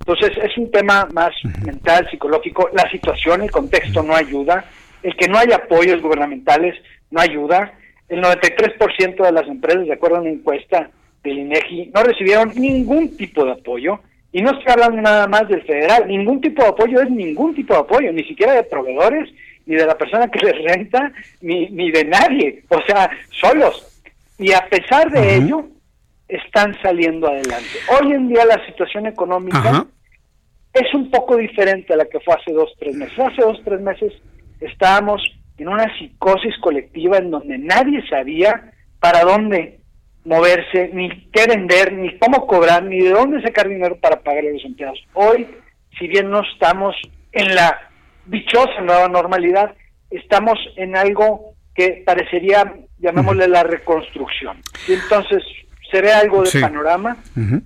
Entonces es un tema más mental, psicológico, la situación, el contexto no ayuda, el que no haya apoyos gubernamentales no ayuda, el 93% de las empresas, de acuerdo a una encuesta del INEGI, no recibieron ningún tipo de apoyo, y no estoy hablando nada más del federal, ningún tipo de apoyo es ningún tipo de apoyo, ni siquiera de proveedores, ni de la persona que les renta, ni, ni de nadie, o sea, solos. Y a pesar de ello, están saliendo adelante. Hoy en día la situación económica es un poco diferente a la que fue hace dos, tres meses. Hace dos, tres meses estábamos en una psicosis colectiva en donde nadie sabía para dónde moverse, ni qué vender, ni cómo cobrar, ni de dónde sacar dinero para pagar a los empleados. Hoy, si bien no estamos en la dichosa nueva normalidad, estamos en algo que parecería, llamémosle la reconstrucción. Y entonces se ve algo de panorama,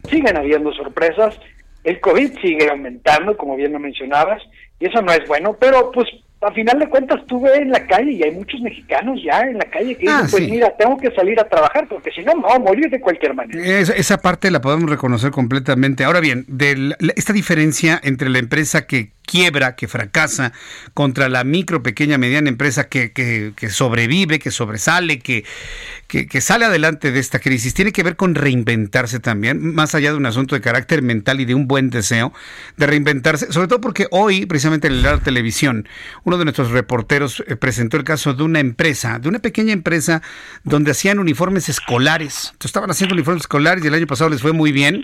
siguen habiendo sorpresas, el COVID sigue aumentando, como bien lo mencionabas, y eso no es bueno, pero pues a final de cuentas tú ves en la calle y hay muchos mexicanos ya en la calle que dicen, ah, pues mira, tengo que salir a trabajar porque si no me voy a morir de cualquier manera. esa parte la podemos reconocer completamente. Ahora bien, de esta diferencia entre la empresa que quiebra, que fracasa, contra la micro, pequeña, mediana empresa que, que, que sobrevive, que sobresale, que, que, sale adelante de esta crisis, tiene que ver con reinventarse también, más allá de un asunto de carácter mental y de un buen deseo de reinventarse, sobre todo porque hoy, precisamente en la televisión, uno de nuestros reporteros eh, presentó el caso de una empresa, de una pequeña empresa donde hacían uniformes escolares. Entonces, estaban haciendo uniformes escolares y el año pasado les fue muy bien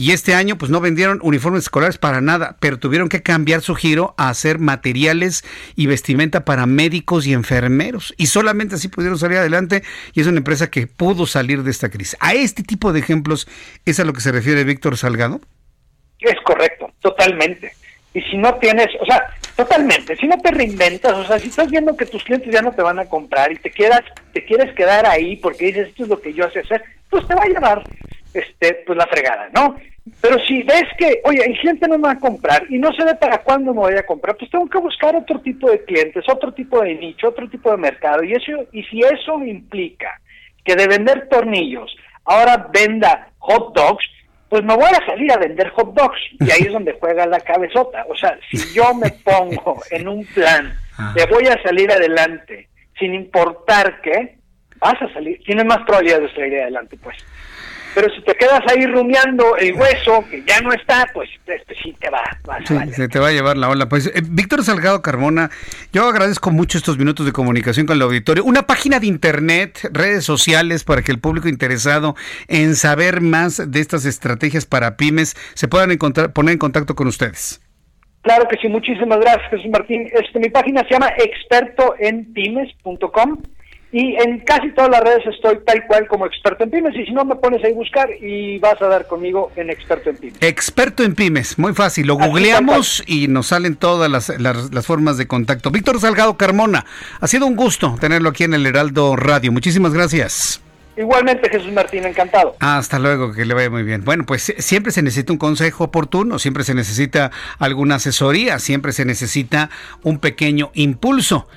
y este año pues no vendieron uniformes escolares para nada, pero tuvieron que cambiar su giro a hacer materiales y vestimenta para médicos y enfermeros. Y solamente así pudieron salir adelante y es una empresa que pudo salir de esta crisis. ¿A este tipo de ejemplos es a lo que se refiere Víctor Salgado? Es correcto, totalmente. Y si no tienes, o sea, totalmente, si no te reinventas, o sea, si estás viendo que tus clientes ya no te van a comprar y te quedas, te quieres quedar ahí porque dices, esto es lo que yo sé hacer, pues te va a llevar este, pues la fregada, ¿no? Pero si ves que, oye, hay gente no me va a comprar y no sé de para cuándo me voy a comprar, pues tengo que buscar otro tipo de clientes, otro tipo de nicho, otro tipo de mercado. Y eso, y si eso implica que de vender tornillos ahora venda hot dogs, pues me voy a salir a vender hot dogs. Y ahí es donde juega la cabezota. O sea, si yo me pongo en un plan de voy a salir adelante, sin importar qué, vas a salir, tienes más probabilidad de salir adelante, pues. Pero si te quedas ahí rumiando el hueso, que ya no está, pues este sí te va, se te va a llevar la ola. Pues eh, Víctor Salgado Carmona, yo agradezco mucho estos minutos de comunicación con el auditorio. Una página de internet, redes sociales para que el público interesado en saber más de estas estrategias para pymes se puedan encontrar, poner en contacto con ustedes. Claro que sí, muchísimas gracias, Jesús Martín. Este, mi página se llama expertoenpymes.com y en casi todas las redes estoy tal cual como experto en pymes. Y si no, me pones ahí a buscar y vas a dar conmigo en experto en pymes. Experto en pymes, muy fácil. Lo googleamos y nos salen todas las, las, formas de contacto. Víctor Salgado Carmona, ha sido un gusto tenerlo aquí en el Heraldo Radio. Muchísimas gracias. Igualmente, Jesús Martín, encantado. Hasta luego, que le vaya muy bien. Bueno, pues siempre se necesita un consejo oportuno, siempre se necesita alguna asesoría, siempre se necesita un pequeño impulso.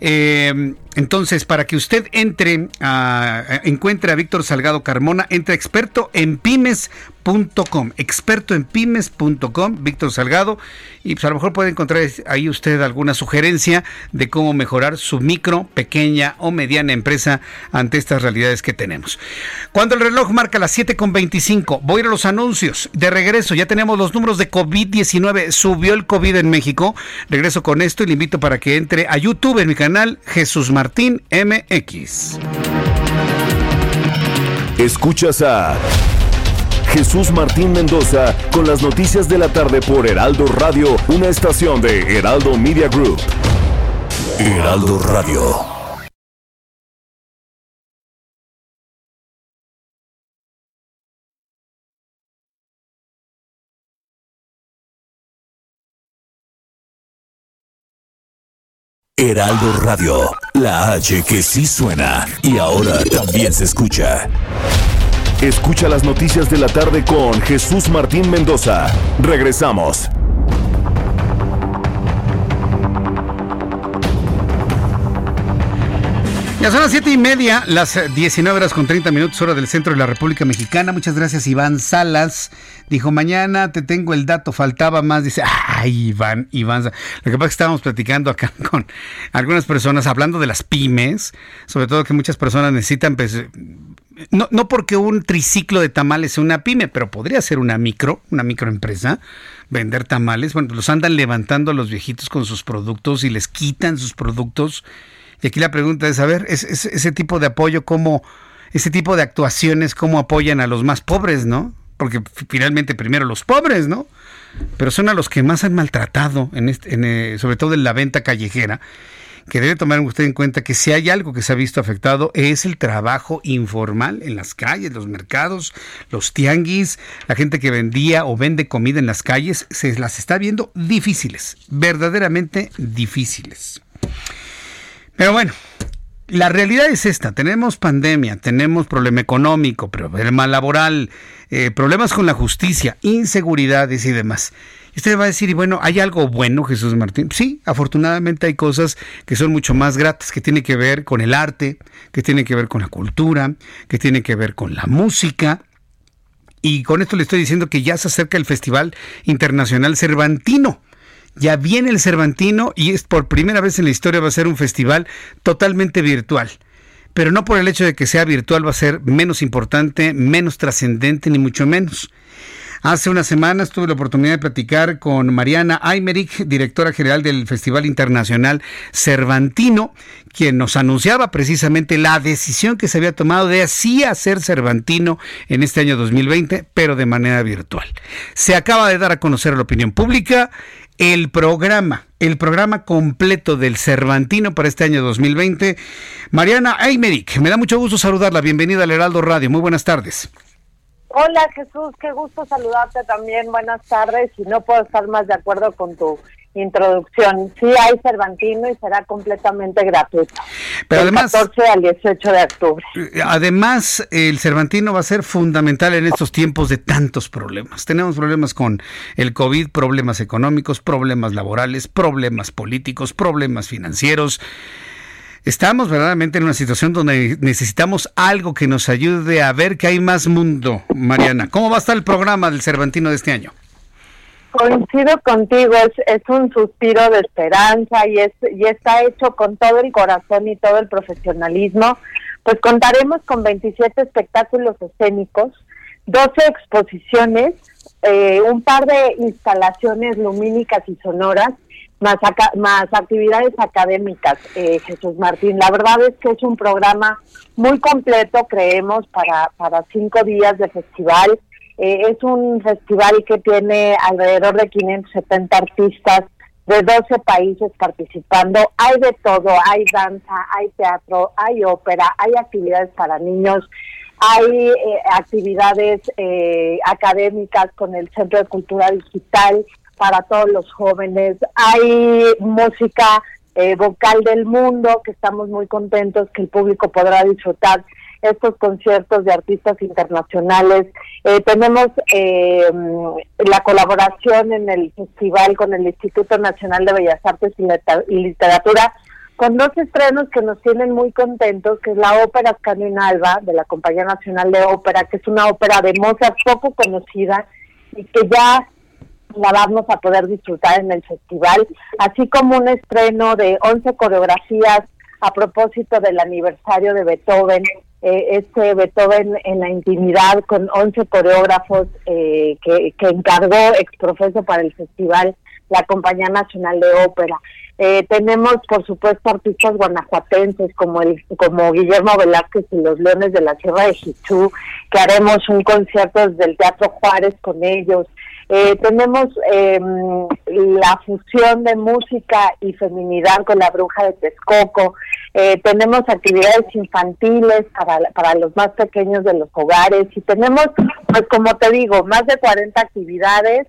Eh, entonces, para que usted entre, a, encuentre a Víctor Salgado Carmona, entre experto en pymes.com, experto en pymes.com, Víctor Salgado, y pues a lo mejor puede encontrar ahí usted alguna sugerencia de cómo mejorar su micro, pequeña o mediana empresa ante estas realidades que tenemos. Cuando el reloj marca las 7.25, voy a ir a los anuncios. De regreso, ya tenemos los números de COVID-19. Subió el COVID en México. Regreso con esto y le invito para que entre a YouTube en mi canal Jesús Martín MX. Escuchas a Jesús Martín Mendoza con las noticias de la tarde por Heraldo Radio, una estación de Heraldo Media Group. Heraldo Radio. Heraldo Radio, la H que sí suena y ahora también se escucha. Escucha las noticias de la tarde con Jesús Martín Mendoza. Regresamos. Ya son las siete y media, las 19 horas con 30 minutos, hora del centro de la República Mexicana. Muchas gracias, Iván Salas. Dijo, mañana te tengo el dato, faltaba más. Dice, ay, Iván, Iván. Lo que pasa es que estábamos platicando acá con algunas personas, hablando de las pymes, sobre todo que muchas personas necesitan, pues, no, no porque un triciclo de tamales sea una pyme, pero podría ser una micro, una microempresa, vender tamales. Bueno, los andan levantando a los viejitos con sus productos y les quitan sus productos. Y aquí la pregunta es, a ver, ese tipo de apoyo, ¿cómo, ese tipo de actuaciones, cómo apoyan a los más pobres, ¿no? porque finalmente primero los pobres, ¿no? Pero son a los que más han maltratado, en este, eh, sobre todo en la venta callejera, que debe tomar usted en cuenta que si hay algo que se ha visto afectado es el trabajo informal en las calles, los mercados, los tianguis, la gente que vendía o vende comida en las calles, se las está viendo difíciles, verdaderamente difíciles. Pero bueno, la realidad es esta, tenemos pandemia, tenemos problema económico, problema laboral, eh, problemas con la justicia, inseguridades y demás. Usted va a decir, y bueno, ¿hay algo bueno, Jesús Martín? Sí, afortunadamente hay cosas que son mucho más gratas, que tienen que ver con el arte, que tienen que ver con la cultura, que tienen que ver con la música. Y con esto le estoy diciendo que ya se acerca el Festival Internacional Cervantino Ya viene el Cervantino y es por primera vez en la historia va a ser un festival totalmente virtual. Pero no por el hecho de que sea virtual va a ser menos importante, menos trascendente, ni mucho menos. Hace unas semanas tuve la oportunidad de platicar con Mariana Aymerich, directora general del Festival Internacional Cervantino, quien nos anunciaba precisamente la decisión que se había tomado de así hacer Cervantino en este año 2020, pero de manera virtual. Se acaba de dar a conocer a la opinión pública el programa, el programa completo del Cervantino para este año 2020. Mariana Aymerich, me da mucho gusto saludarla. Bienvenida al Heraldo Radio. Muy buenas tardes. Hola Jesús, qué gusto saludarte también. Buenas tardes y no puedo estar más de acuerdo con tu introducción. Sí hay Cervantino y será completamente gratuito. Pero además 14 al 18 de octubre. Eh, además, el Cervantino va a ser fundamental en estos tiempos de tantos problemas. Tenemos problemas con el COVID, problemas económicos, problemas laborales, problemas políticos, problemas financieros. Estamos verdaderamente en una situación donde necesitamos algo que nos ayude a ver que hay más mundo, Mariana. ¿Cómo va a estar el programa del Cervantino de este año? Coincido contigo, es, es un suspiro de esperanza y, es, y está hecho con todo el corazón y todo el profesionalismo. Pues contaremos con 27 espectáculos escénicos, 12 exposiciones, eh, un par de instalaciones lumínicas y sonoras más, más actividades académicas, eh, Jesús Martín. La verdad es que es un programa muy completo, creemos, para, para cinco días de festival. Eh, es un festival que tiene alrededor de 570 artistas de 12 países participando. Hay de todo, hay danza, hay teatro, hay ópera, hay actividades para niños, hay eh, actividades académicas con el Centro de Cultura Digital, para todos los jóvenes. Hay música eh, vocal del mundo que estamos muy contentos que el público podrá disfrutar estos conciertos de artistas internacionales. Eh, tenemos eh, la colaboración en el festival con el Instituto Nacional de Bellas Artes y Literatura con dos estrenos que nos tienen muy contentos, que es la ópera Alba de la Compañía Nacional de Ópera, que es una ópera de Mozart poco conocida y que ya la vamos a poder disfrutar en el festival, así como un estreno de 11 coreografías a propósito del aniversario de Beethoven, eh, este Beethoven en la intimidad con 11 coreógrafos eh, que, que encargó exprofeso para el festival la Compañía Nacional de Ópera. Eh, tenemos, por supuesto, artistas guanajuatenses como el como Guillermo Velázquez y los Leones de la Sierra de Jichú, que haremos un concierto desde el Teatro Juárez con ellos. Eh, tenemos eh, la fusión de música y feminidad con la bruja de Texcoco. Eh, tenemos actividades infantiles para, para los más pequeños de los hogares y tenemos, pues como te digo, más de 40 actividades.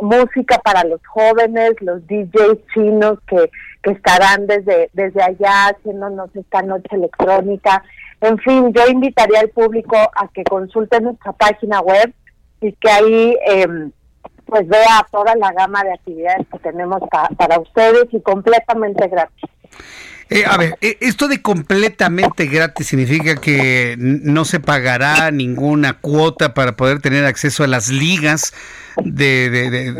Música para los jóvenes, los DJs chinos que, que estarán desde, desde allá haciéndonos esta noche electrónica. En fin, yo invitaría al público a que consulte nuestra página web y que ahí em, pues vea toda la gama de actividades que tenemos para ustedes y completamente gratis. Eh, a ver, eh, esto de completamente gratis significa que no se pagará ninguna cuota para poder tener acceso a las ligas de,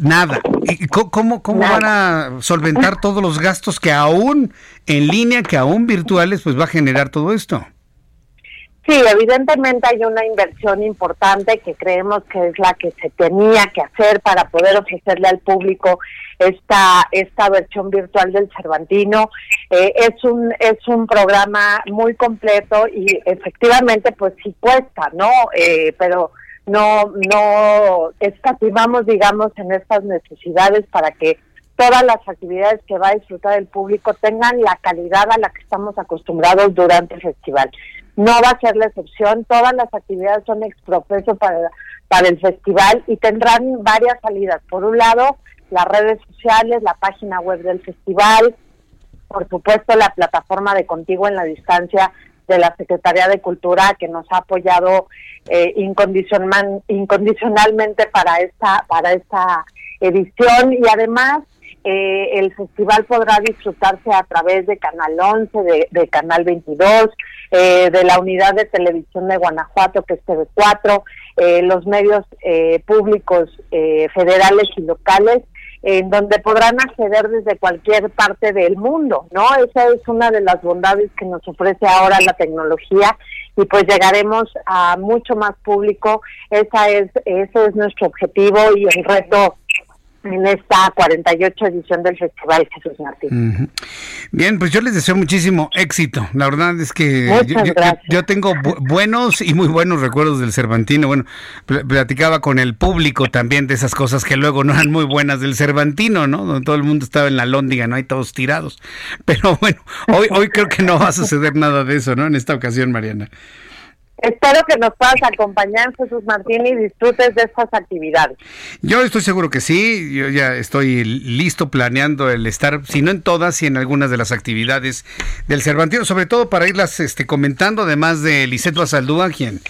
nada. ¿Y cómo, cómo van a solventar todos los gastos que aún en línea, que aún virtuales, pues va a generar todo esto? Sí, evidentemente hay una inversión importante que creemos que es la que se tenía que hacer para poder ofrecerle al público esta esta versión virtual del Cervantino. Eh, es un es un programa muy completo y efectivamente pues sí cuesta, ¿no? Eh, pero no no escatimamos digamos en estas necesidades para que todas las actividades que va a disfrutar el público tengan la calidad a la que estamos acostumbrados durante el festival no va a ser la excepción. Todas las actividades son exprofeso para, para el festival y tendrán varias salidas. Por un lado, las redes sociales, la página web del festival, por supuesto la plataforma de Contigo en la Distancia de la Secretaría de Cultura que nos ha apoyado eh, incondicionalmente para esta para esta edición y además eh, el festival podrá disfrutarse a través de Canal 11, de, de Canal 22, eh, de la unidad de televisión de Guanajuato, que es TV4, eh, los medios eh, públicos federales y locales, en donde podrán acceder desde cualquier parte del mundo, ¿no? Esa es una de las bondades que nos ofrece ahora la tecnología y pues llegaremos a mucho más público. Esa es ese es nuestro objetivo y el reto en esta 48 edición del Festival Jesús Martín. Bien, pues yo les deseo muchísimo éxito. La verdad es que yo, tengo buenos y muy buenos recuerdos del Cervantino. Bueno, platicaba con el público también de esas cosas que luego no eran muy buenas del Cervantino, ¿no? Donde todo el mundo estaba en la lóndiga, ¿no? Hay todos tirados. Pero bueno, hoy, hoy creo que no va a suceder nada de eso, ¿no? En esta ocasión, Mariana. Espero que nos puedas acompañar, Jesús Martín, y disfrutes de estas actividades. Yo estoy seguro que sí, yo ya estoy listo planeando el estar, si no en todas, y en algunas de las actividades del Cervantino, sobre todo para irlas este, comentando, además de Lisette Basaldúa, quien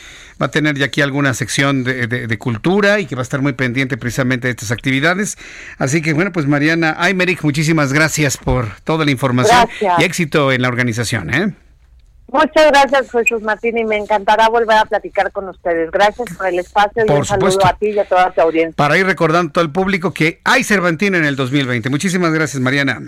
va a tener ya aquí alguna sección de, cultura y que va a estar muy pendiente precisamente de estas actividades. Así que bueno, pues Mariana Aymeric, muchísimas gracias por toda la información y éxito en la organización. ¿eh? Muchas gracias, Jesús Martín, y me encantará volver a platicar con ustedes. Gracias por el espacio y un saludo a ti y a toda tu audiencia. Para ir recordando a todo el público que hay Cervantino en el 2020. Muchísimas gracias, Mariana.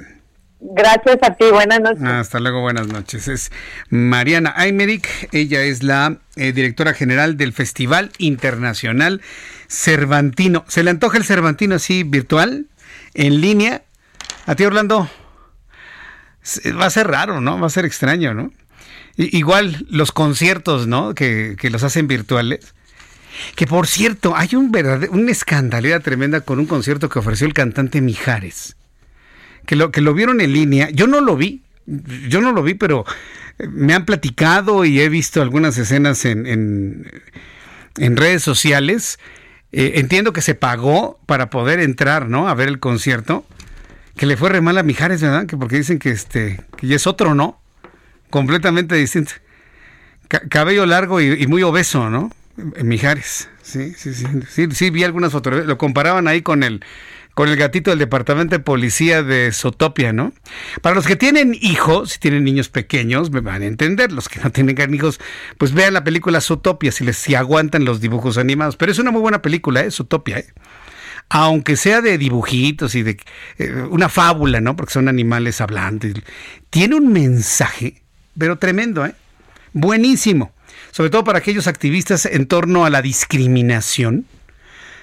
Gracias a ti, buenas noches. Hasta luego, buenas noches. Es Mariana Aymeric, ella es la eh, directora general del Festival Internacional Cervantino. ¿Se le antoja el Cervantino así virtual, en línea? A ti, Orlando, va a ser raro, ¿no? Va a ser extraño, ¿no? Igual los conciertos, ¿no? Que, los hacen virtuales. Que por cierto, hay un verdadero, una escandalera tremenda con un concierto que ofreció el cantante Mijares. Que lo, que lo vieron en línea. Yo no lo vi. Yo no lo vi, pero me han platicado y he visto algunas escenas en, en, redes sociales. Eh, entiendo que se pagó para poder entrar, ¿no? A ver el concierto. Que le fue re mal a Mijares, ¿verdad? Que porque dicen que este, que es otro, ¿no? Completamente distinto. cabello largo y, muy obeso, ¿no? Mijares. Sí, sí, sí, sí, vi algunas fotografías. Lo comparaban ahí con el, con el gatito del departamento de policía de Sotopia, ¿no? Para los que tienen hijos, si tienen niños pequeños, me van a entender. Los que no tienen hijos, pues vean la película Sotopia, si les si aguantan los dibujos animados. Pero es una muy buena película, ¿eh? Sotopia, ¿eh? Aunque sea de dibujitos y de eh, una fábula, ¿no? Porque son animales hablantes. Tiene un mensaje pero tremendo, ¿eh? Buenísimo. Sobre todo para aquellos activistas en torno a la discriminación.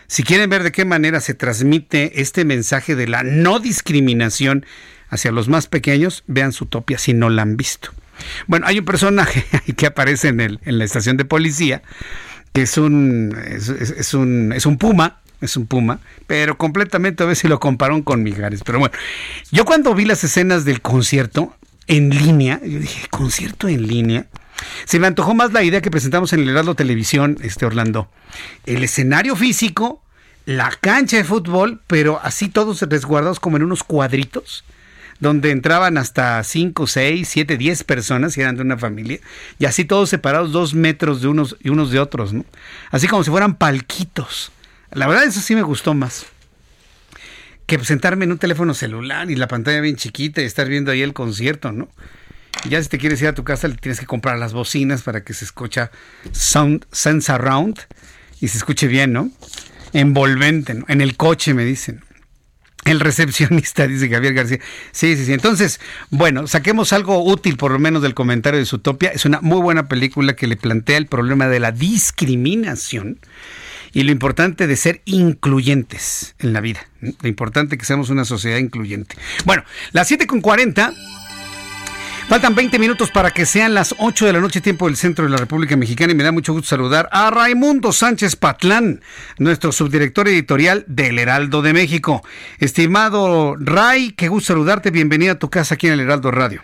Si quieren ver de qué manera se transmite este mensaje de la no discriminación hacia los más pequeños, vean su topia si no la han visto. Bueno, hay un personaje que aparece en, el, en la estación de policía, que es un, es, un, es un puma, es un puma, pero completamente a ver si lo compararon con Mijares. Pero bueno, yo cuando vi las escenas del concierto, en línea. Yo dije, concierto en línea. Se me antojó más la idea que presentamos en el Heraldo Televisión, este Orlando. El escenario físico, la cancha de fútbol, pero así todos resguardados como en unos cuadritos, donde entraban hasta 5, 6, 7, 10 personas, si eran de una familia, y así todos separados dos metros de unos y unos de otros. Así como si fueran palquitos. La verdad, eso sí me gustó más que sentarme en un teléfono celular y la pantalla bien chiquita y estar viendo ahí el concierto, ¿no? ya si te quieres ir a tu casa, le tienes que comprar las bocinas para que se escucha sound, sense around y se escuche bien, ¿no? Envolvente, ¿no? En el coche, me dicen. El recepcionista, dice Javier García. Sí, sí, sí. Entonces, bueno, saquemos algo útil por lo menos del comentario de Zootopia. Es una muy buena película que le plantea el problema de la discriminación y lo importante de ser incluyentes en la vida. Lo importante que seamos una sociedad incluyente. Bueno, las 7 con 40. Faltan 20 minutos para que sean las 8 de la noche, tiempo del centro de la República Mexicana, y me da mucho gusto saludar a Raimundo Sánchez Patlán, nuestro subdirector editorial del Heraldo de México. Estimado Ray, qué gusto saludarte, bienvenido a tu casa aquí en el Heraldo Radio.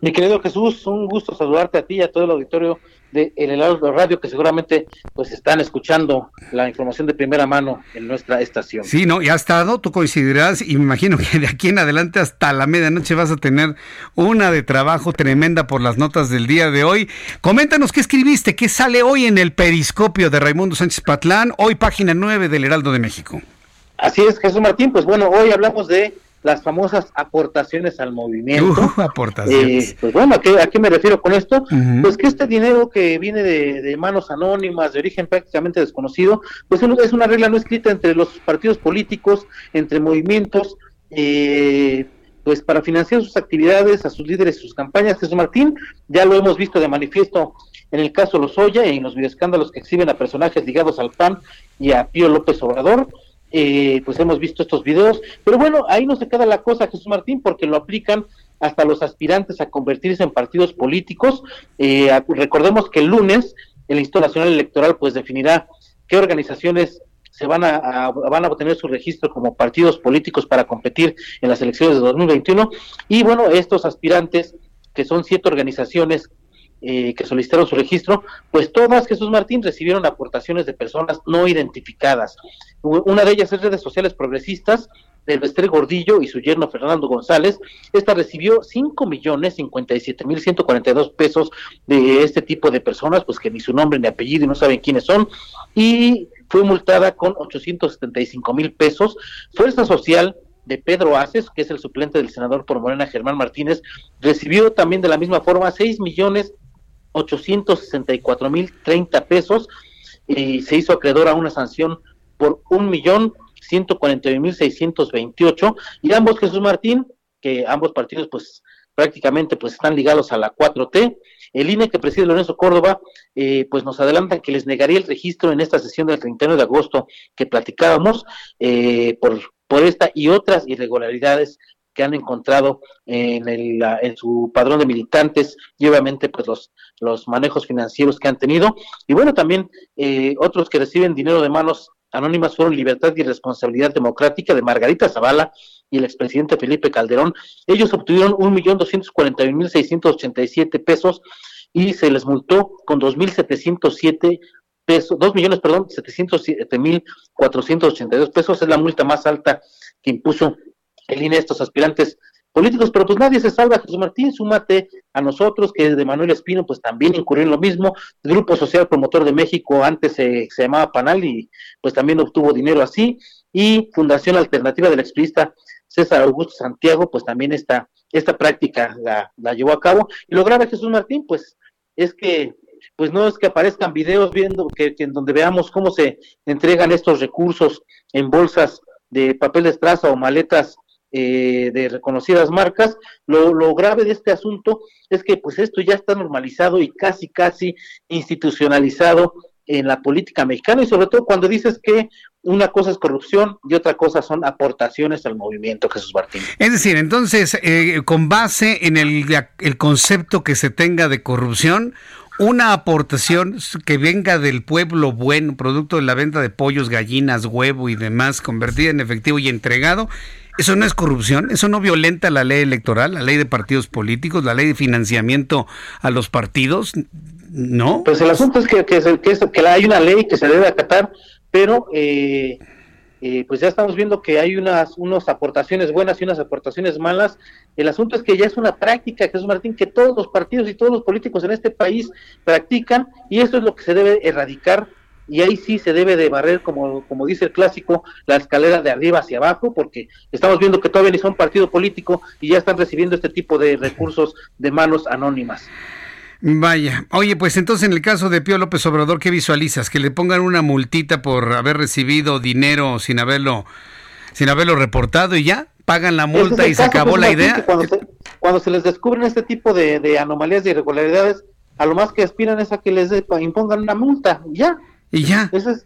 Mi querido Jesús, un gusto saludarte a ti y a todo el auditorio de El Heraldo Radio que seguramente pues están escuchando la información de primera mano en nuestra estación. Sí, no, ya ha estado, tú coincidirás y me imagino que de aquí en adelante hasta la medianoche vas a tener una de trabajo tremenda por las notas del día de hoy. Coméntanos qué escribiste, qué sale hoy en el periscopio de Raimundo Sánchez Patlán, hoy página 9 del Heraldo de México. Así es, Jesús Martín, pues bueno, hoy hablamos de las famosas aportaciones al movimiento. aportaciones. Eh, pues bueno, ¿a qué, ¿a qué me refiero con esto? Pues que este dinero que viene de, manos anónimas, de origen prácticamente desconocido, pues es una regla no escrita entre los partidos políticos, entre movimientos, eh, pues para financiar sus actividades, a sus líderes, sus campañas. Jesús Martín, ya lo hemos visto de manifiesto en el caso Lozoya y en los videoescándalos que exhiben a personajes ligados al PAN y a Pío López Obrador. Eh, pues hemos visto estos videos, pero bueno, ahí no se queda la cosa, Jesús Martín, porque lo aplican hasta los aspirantes a convertirse en partidos políticos. Eh, recordemos que el lunes el Instituto Nacional Electoral pues definirá qué organizaciones se van a, van a obtener su registro como partidos políticos para competir en las elecciones de 2021 y bueno estos aspirantes que son siete organizaciones eh, que solicitaron su registro, pues todas, Jesús Martín, recibieron aportaciones de personas no identificadas. Una de ellas es redes sociales progresistas, del Bester Gordillo y su yerno Fernando González. Esta recibió cinco millones cincuenta y siete mil ciento cuarenta y dos pesos de este tipo de personas, pues que ni su nombre ni apellido y no saben quiénes son, y fue multada con 875 mil pesos. Fuerza Social de Pedro Aces, que es el suplente del senador por Morena Germán Martínez, recibió también de la misma forma seis millones 864 mil 30 pesos y se hizo acreedor a una sanción por un millón 141 mil 628 y ambos Jesús Martín que ambos partidos pues prácticamente pues están ligados a la 4T el INE que preside Lorenzo Córdoba eh, pues nos adelantan que les negaría el registro en esta sesión del 31 de agosto que platicábamos eh, por por esta y otras irregularidades que han encontrado en, el, en su padrón de militantes y obviamente pues los, manejos financieros que han tenido. Y bueno, también eh, otros que reciben dinero de manos anónimas fueron Libertad y Responsabilidad Democrática de Margarita Zavala y el expresidente Felipe Calderón. Ellos obtuvieron un millón doscientos cuarenta mil seiscientos ochenta y siete pesos y se les multó con dos mil setecientos siete pesos, dos millones, perdón, setecientos siete mil cuatrocientos ochenta y dos pesos es la multa más alta que impuso el INE estos aspirantes políticos, pero pues nadie se salva, Jesús Martín, súmate a nosotros, que de Manuel Espino, pues también incurrió en lo mismo, el Grupo Social Promotor de México, antes se, llamaba Panal y pues también obtuvo dinero así, y Fundación Alternativa del Expirista César Augusto Santiago, pues también esta, esta práctica la, la llevó a cabo, y lo grave Jesús Martín, pues es que pues no es que aparezcan videos viendo que, que en donde veamos cómo se entregan estos recursos en bolsas de papel de estraza o maletas eh, de reconocidas marcas. Lo, lo, grave de este asunto es que pues esto ya está normalizado y casi, casi institucionalizado en la política mexicana y sobre todo cuando dices que una cosa es corrupción y otra cosa son aportaciones al movimiento, Jesús Martín. Es decir, entonces, eh, con base en el, el concepto que se tenga de corrupción, una aportación que venga del pueblo bueno, producto de la venta de pollos, gallinas, huevo y demás, convertida en efectivo y entregado, ¿eso no es corrupción? ¿Eso no violenta la ley electoral, la ley de partidos políticos, la ley de financiamiento a los partidos? ¿No? Pues el asunto es que, que, hay una ley que se debe acatar, pero eh, eh, pues ya estamos viendo que hay unas, unas aportaciones buenas y unas aportaciones malas. El asunto es que ya es una práctica, Jesús Martín, que todos los partidos y todos los políticos en este país practican y esto es lo que se debe erradicar y ahí sí se debe de barrer, como, como dice el clásico, la escalera de arriba hacia abajo, porque estamos viendo que todavía ni son partido político y ya están recibiendo este tipo de recursos de manos anónimas. Vaya, oye, pues entonces en el caso de Pío López Obrador, ¿qué visualizas? ¿Que le pongan una multita por haber recibido dinero sin haberlo, sin haberlo reportado y ya? ¿Pagan la multa y se acabó la idea? Cuando se, les descubren este tipo de, anomalías y irregularidades, a lo más que aspiran es a que les impongan una multa, ya. Y ya. Eso es,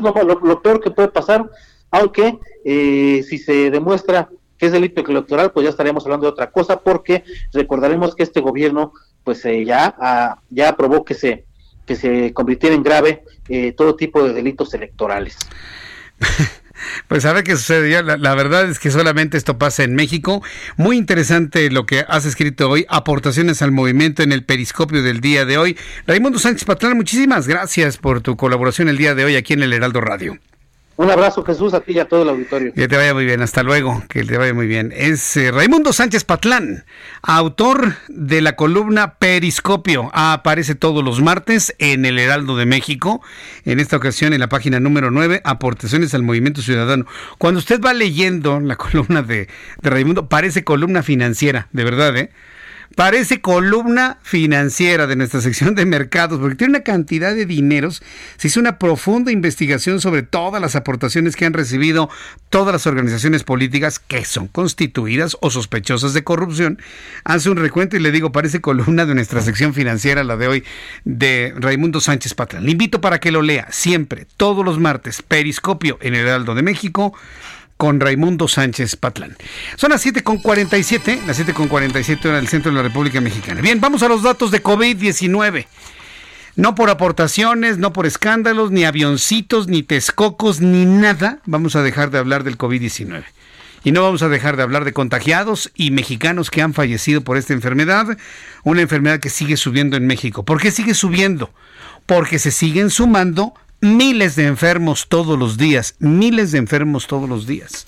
lo, peor que puede pasar, aunque eh, si se demuestra que es delito electoral, pues ya estaríamos hablando de otra cosa, porque recordaremos que este gobierno pues eh, ya, ah, ya aprobó que se, que se convirtiera en grave eh, todo tipo de delitos electorales. Pues a ver qué sucede. La, la, verdad es que solamente esto pasa en México. Muy interesante lo que has escrito hoy, aportaciones al movimiento en el periscopio del día de hoy. Raimundo Sánchez Patrón, muchísimas gracias por tu colaboración el día de hoy aquí en el Heraldo Radio. Un abrazo, Jesús, a ti y a todo el auditorio. Que te vaya muy bien, hasta luego, que te vaya muy bien. Es eh, Raimundo Sánchez Patlán, autor de la columna Periscopio. aparece todos los martes en el Heraldo de México, en esta ocasión en la página número 9, Aportaciones al Movimiento Ciudadano. Cuando usted va leyendo la columna de, de Raimundo, parece columna financiera, de verdad, ¿eh? Parece columna financiera de nuestra sección de mercados, porque tiene una cantidad de dineros. Se hizo una profunda investigación sobre todas las aportaciones que han recibido todas las organizaciones políticas que son constituidas o sospechosas de corrupción. Hace un recuento y le digo, parece columna de nuestra sección financiera, la de hoy, de Raimundo Sánchez Patrón. Le invito para que lo lea siempre, todos los martes, Periscopio en el Heraldo de México con Raimundo Sánchez Patlán. Son las 7.47, las 7.47 hora del centro de la República Mexicana. Bien, vamos a los datos de COVID-19. No por aportaciones, no por escándalos, ni avioncitos, ni tescocos, ni nada, vamos a dejar de hablar del COVID-19. Y no vamos a dejar de hablar de contagiados y mexicanos que han fallecido por esta enfermedad, una enfermedad que sigue subiendo en México. ¿Por qué sigue subiendo? Porque se siguen sumando miles de enfermos todos los días, miles de enfermos todos los días.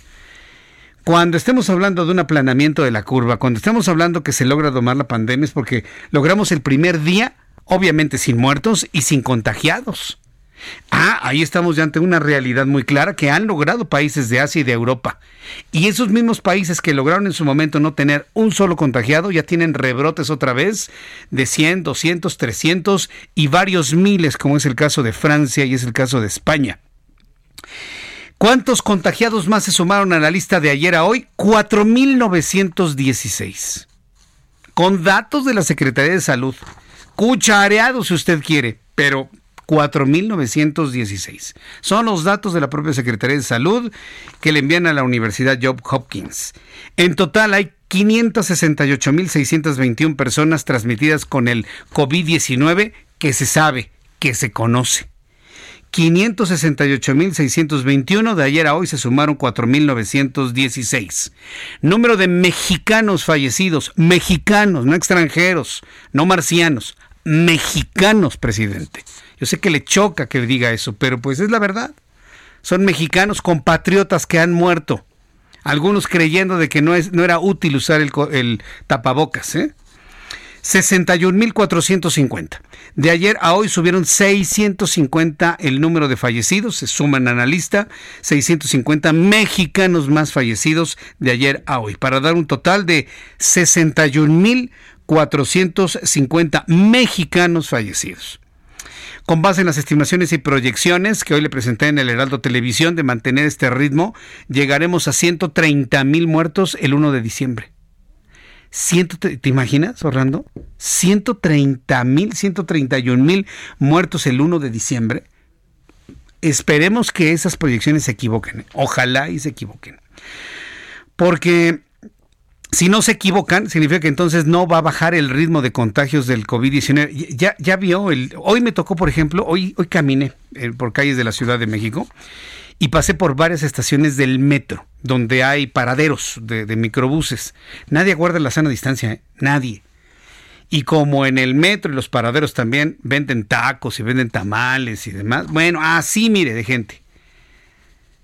Cuando estemos hablando de un aplanamiento de la curva, cuando estemos hablando que se logra domar la pandemia es porque logramos el primer día, obviamente sin muertos y sin contagiados. Ah, ahí estamos ya ante una realidad muy clara que han logrado países de Asia y de Europa. Y esos mismos países que lograron en su momento no tener un solo contagiado ya tienen rebrotes otra vez de 100, 200, 300 y varios miles, como es el caso de Francia y es el caso de España. ¿Cuántos contagiados más se sumaron a la lista de ayer a hoy? 4.916. Con datos de la Secretaría de Salud. Cuchareados si usted quiere, pero 4.916. Son los datos de la propia Secretaría de Salud que le envían a la Universidad Job Hopkins. En total hay 568.621 personas transmitidas con el COVID-19 que se sabe, que se conoce. 568.621, de ayer a hoy se sumaron 4.916. Número de mexicanos fallecidos, mexicanos, no extranjeros, no marcianos, mexicanos, presidente. Yo sé que le choca que diga eso, pero pues es la verdad. Son mexicanos compatriotas que han muerto. Algunos creyendo de que no, es, no era útil usar el, tapabocas. ¿eh? 61.450. De ayer a hoy subieron 650 el número de fallecidos, se suman a la lista, 650 mexicanos más fallecidos de ayer a hoy, para dar un total de 61.450 mexicanos fallecidos con base en las estimaciones y proyecciones que hoy le presenté en el Heraldo Televisión de mantener este ritmo, llegaremos a 130 mil muertos el 1 de diciembre. ¿Te imaginas, Orlando? 130 mil, 131 mil muertos el 1 de diciembre. Esperemos que esas proyecciones se equivoquen. Ojalá y se equivoquen. Porque si no se equivocan, significa que entonces no va a bajar el ritmo de contagios del COVID-19. Ya, ya vio, el, hoy me tocó, por ejemplo, hoy, hoy caminé eh, por calles de la Ciudad de México y pasé por varias estaciones del metro, donde hay paraderos de, microbuses. Nadie guarda la sana distancia, ¿eh? nadie. Y como en el metro y los paraderos también venden tacos y venden tamales y demás, bueno, así mire de gente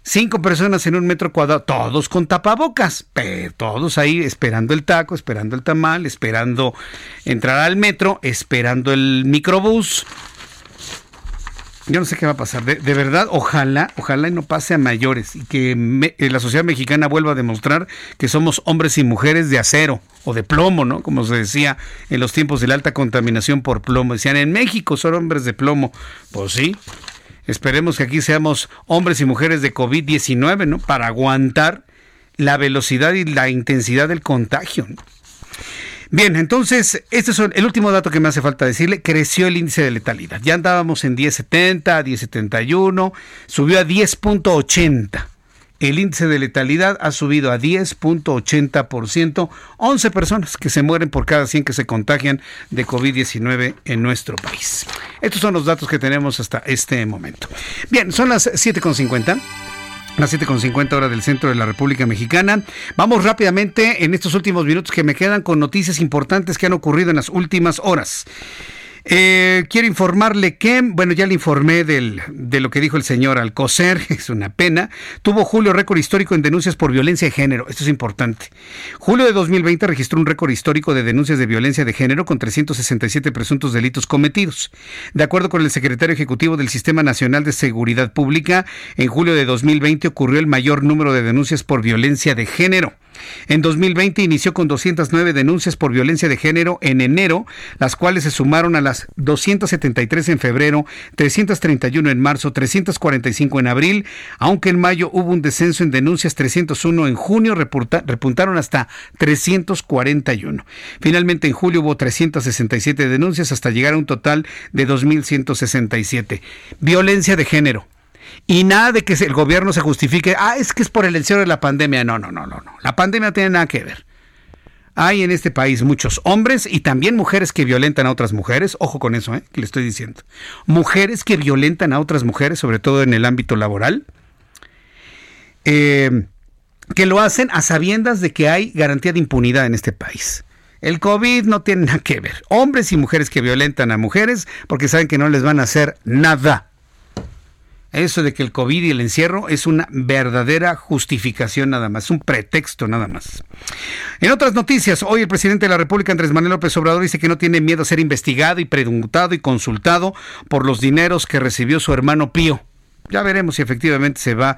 cinco personas en un metro cuadrado, todos con tapabocas, pero todos ahí esperando el taco, esperando el tamal, esperando entrar al metro, esperando el microbús. Yo no sé qué va a pasar. De, verdad, ojalá, ojalá y no pase a mayores y que eh, la sociedad mexicana vuelva a demostrar que somos hombres y mujeres de acero o de plomo, ¿no? Como se decía en los tiempos de la alta contaminación por plomo. Decían, en México son hombres de plomo. Pues sí, Esperemos que aquí seamos hombres y mujeres de COVID-19, ¿no? Para aguantar la velocidad y la intensidad del contagio. Bien, entonces, este es el último dato que me hace falta decirle. Creció el índice de letalidad. Ya andábamos en 10.70, 10.71, subió a 10.80 el índice de letalidad ha subido a 10.80%, 11 personas que se mueren por cada 100 que se contagian de COVID-19 en nuestro país. Estos son los datos que tenemos hasta este momento. Bien, son las 7.50. Las 7.50 horas del centro de la República Mexicana. Vamos rápidamente en estos últimos minutos que me quedan con noticias importantes que han ocurrido en las últimas horas. Eh, quiero informarle que, bueno, ya le informé del, de lo que dijo el señor Alcocer, es una pena. Tuvo julio récord histórico en denuncias por violencia de género, esto es importante. Julio de 2020 registró un récord histórico de denuncias de violencia de género con 367 presuntos delitos cometidos. De acuerdo con el secretario ejecutivo del Sistema Nacional de Seguridad Pública, en julio de 2020 ocurrió el mayor número de denuncias por violencia de género. En 2020 inició con 209 denuncias por violencia de género en enero, las cuales se sumaron a las 273 en febrero, 331 en marzo, 345 en abril, aunque en mayo hubo un descenso en denuncias 301 en junio, repuntaron hasta 341. Finalmente en julio hubo 367 denuncias hasta llegar a un total de 2.167. Violencia de género. Y nada de que el gobierno se justifique, ah, es que es por el encierro de la pandemia. No, no, no, no, no. La pandemia tiene nada que ver. Hay en este país muchos hombres y también mujeres que violentan a otras mujeres. Ojo con eso, ¿eh? que le estoy diciendo. Mujeres que violentan a otras mujeres, sobre todo en el ámbito laboral. Eh, que lo hacen a sabiendas de que hay garantía de impunidad en este país. El COVID no tiene nada que ver. Hombres y mujeres que violentan a mujeres porque saben que no les van a hacer nada. Eso de que el COVID y el encierro es una verdadera justificación nada más, un pretexto nada más. En otras noticias, hoy el presidente de la República, Andrés Manuel López Obrador, dice que no tiene miedo a ser investigado y preguntado y consultado por los dineros que recibió su hermano Pío. Ya veremos si efectivamente se va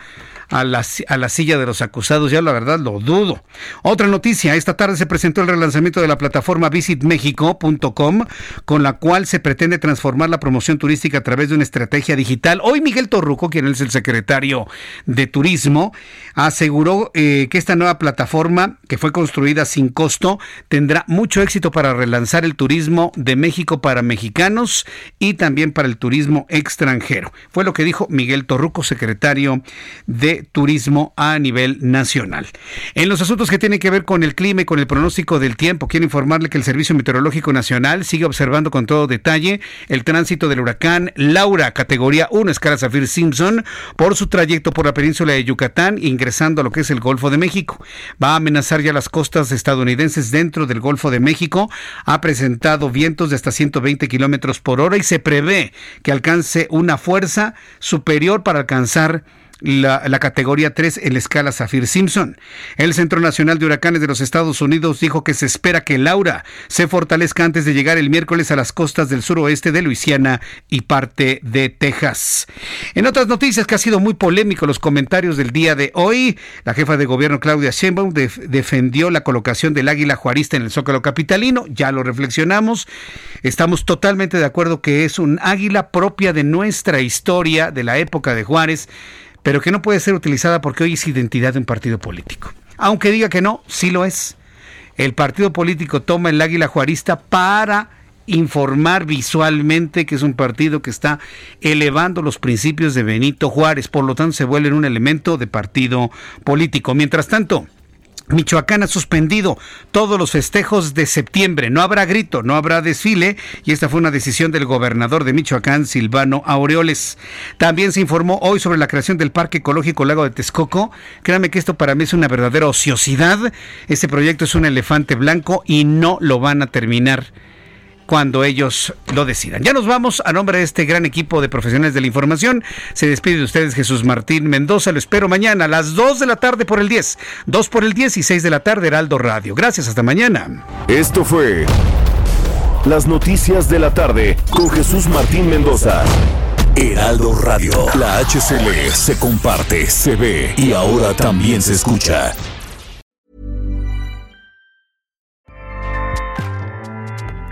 a la, a la silla de los acusados. Ya la verdad lo dudo. Otra noticia, esta tarde se presentó el relanzamiento de la plataforma visitmexico.com con la cual se pretende transformar la promoción turística a través de una estrategia digital. Hoy Miguel Torruco, quien es el secretario de Turismo, aseguró eh, que esta nueva plataforma, que fue construida sin costo, tendrá mucho éxito para relanzar el turismo de México para mexicanos y también para el turismo extranjero. Fue lo que dijo Miguel Torruco, secretario de turismo a nivel nacional. En los asuntos que tienen que ver con el clima y con el pronóstico del tiempo, quiero informarle que el Servicio Meteorológico Nacional sigue observando con todo detalle el tránsito del huracán Laura, categoría 1, escala Zafir Simpson, por su trayecto por la península de Yucatán, ingresando a lo que es el Golfo de México. Va a amenazar ya las costas estadounidenses dentro del Golfo de México. Ha presentado vientos de hasta 120 kilómetros por hora y se prevé que alcance una fuerza superior para alcanzar la, categoría 3 en la escala Zafir Simpson. El Centro Nacional de Huracanes de los Estados Unidos dijo que se espera que Laura se fortalezca antes de llegar el miércoles a las costas del suroeste de Luisiana y parte de Texas. En otras noticias que ha sido muy polémico los comentarios del día de hoy, la jefa de gobierno Claudia Sheinbaum defendió la colocación del águila juarista en el Zócalo capitalino, ya lo reflexionamos, estamos totalmente de acuerdo que es un águila propia de nuestra historia, de la época de Juárez, pero que no puede ser utilizada porque hoy es identidad de un partido político. Aunque diga que no, sí lo es. El partido político toma el águila juarista para informar visualmente que es un partido que está elevando los principios de Benito Juárez, por lo tanto se vuelve un elemento de partido político. Mientras tanto, Michoacán ha suspendido todos los festejos de septiembre. No habrá grito, no habrá desfile y esta fue una decisión del gobernador de Michoacán, Silvano Aureoles. También se informó hoy sobre la creación del Parque Ecológico Lago de Texcoco. Créame que esto para mí es una verdadera ociosidad. Este proyecto es un elefante blanco y no lo van a terminar cuando ellos lo decidan. Ya nos vamos a nombre de este gran equipo de profesionales de la información. Se despide de ustedes Jesús Martín Mendoza. Lo espero mañana a las 2 de la tarde por el 10. 2 por el 10 y 6 de la tarde Heraldo Radio. Gracias, hasta mañana. Esto fue Las Noticias de la Tarde con Jesús Martín Mendoza. Heraldo Radio. La HCL se comparte, se ve y ahora también se escucha.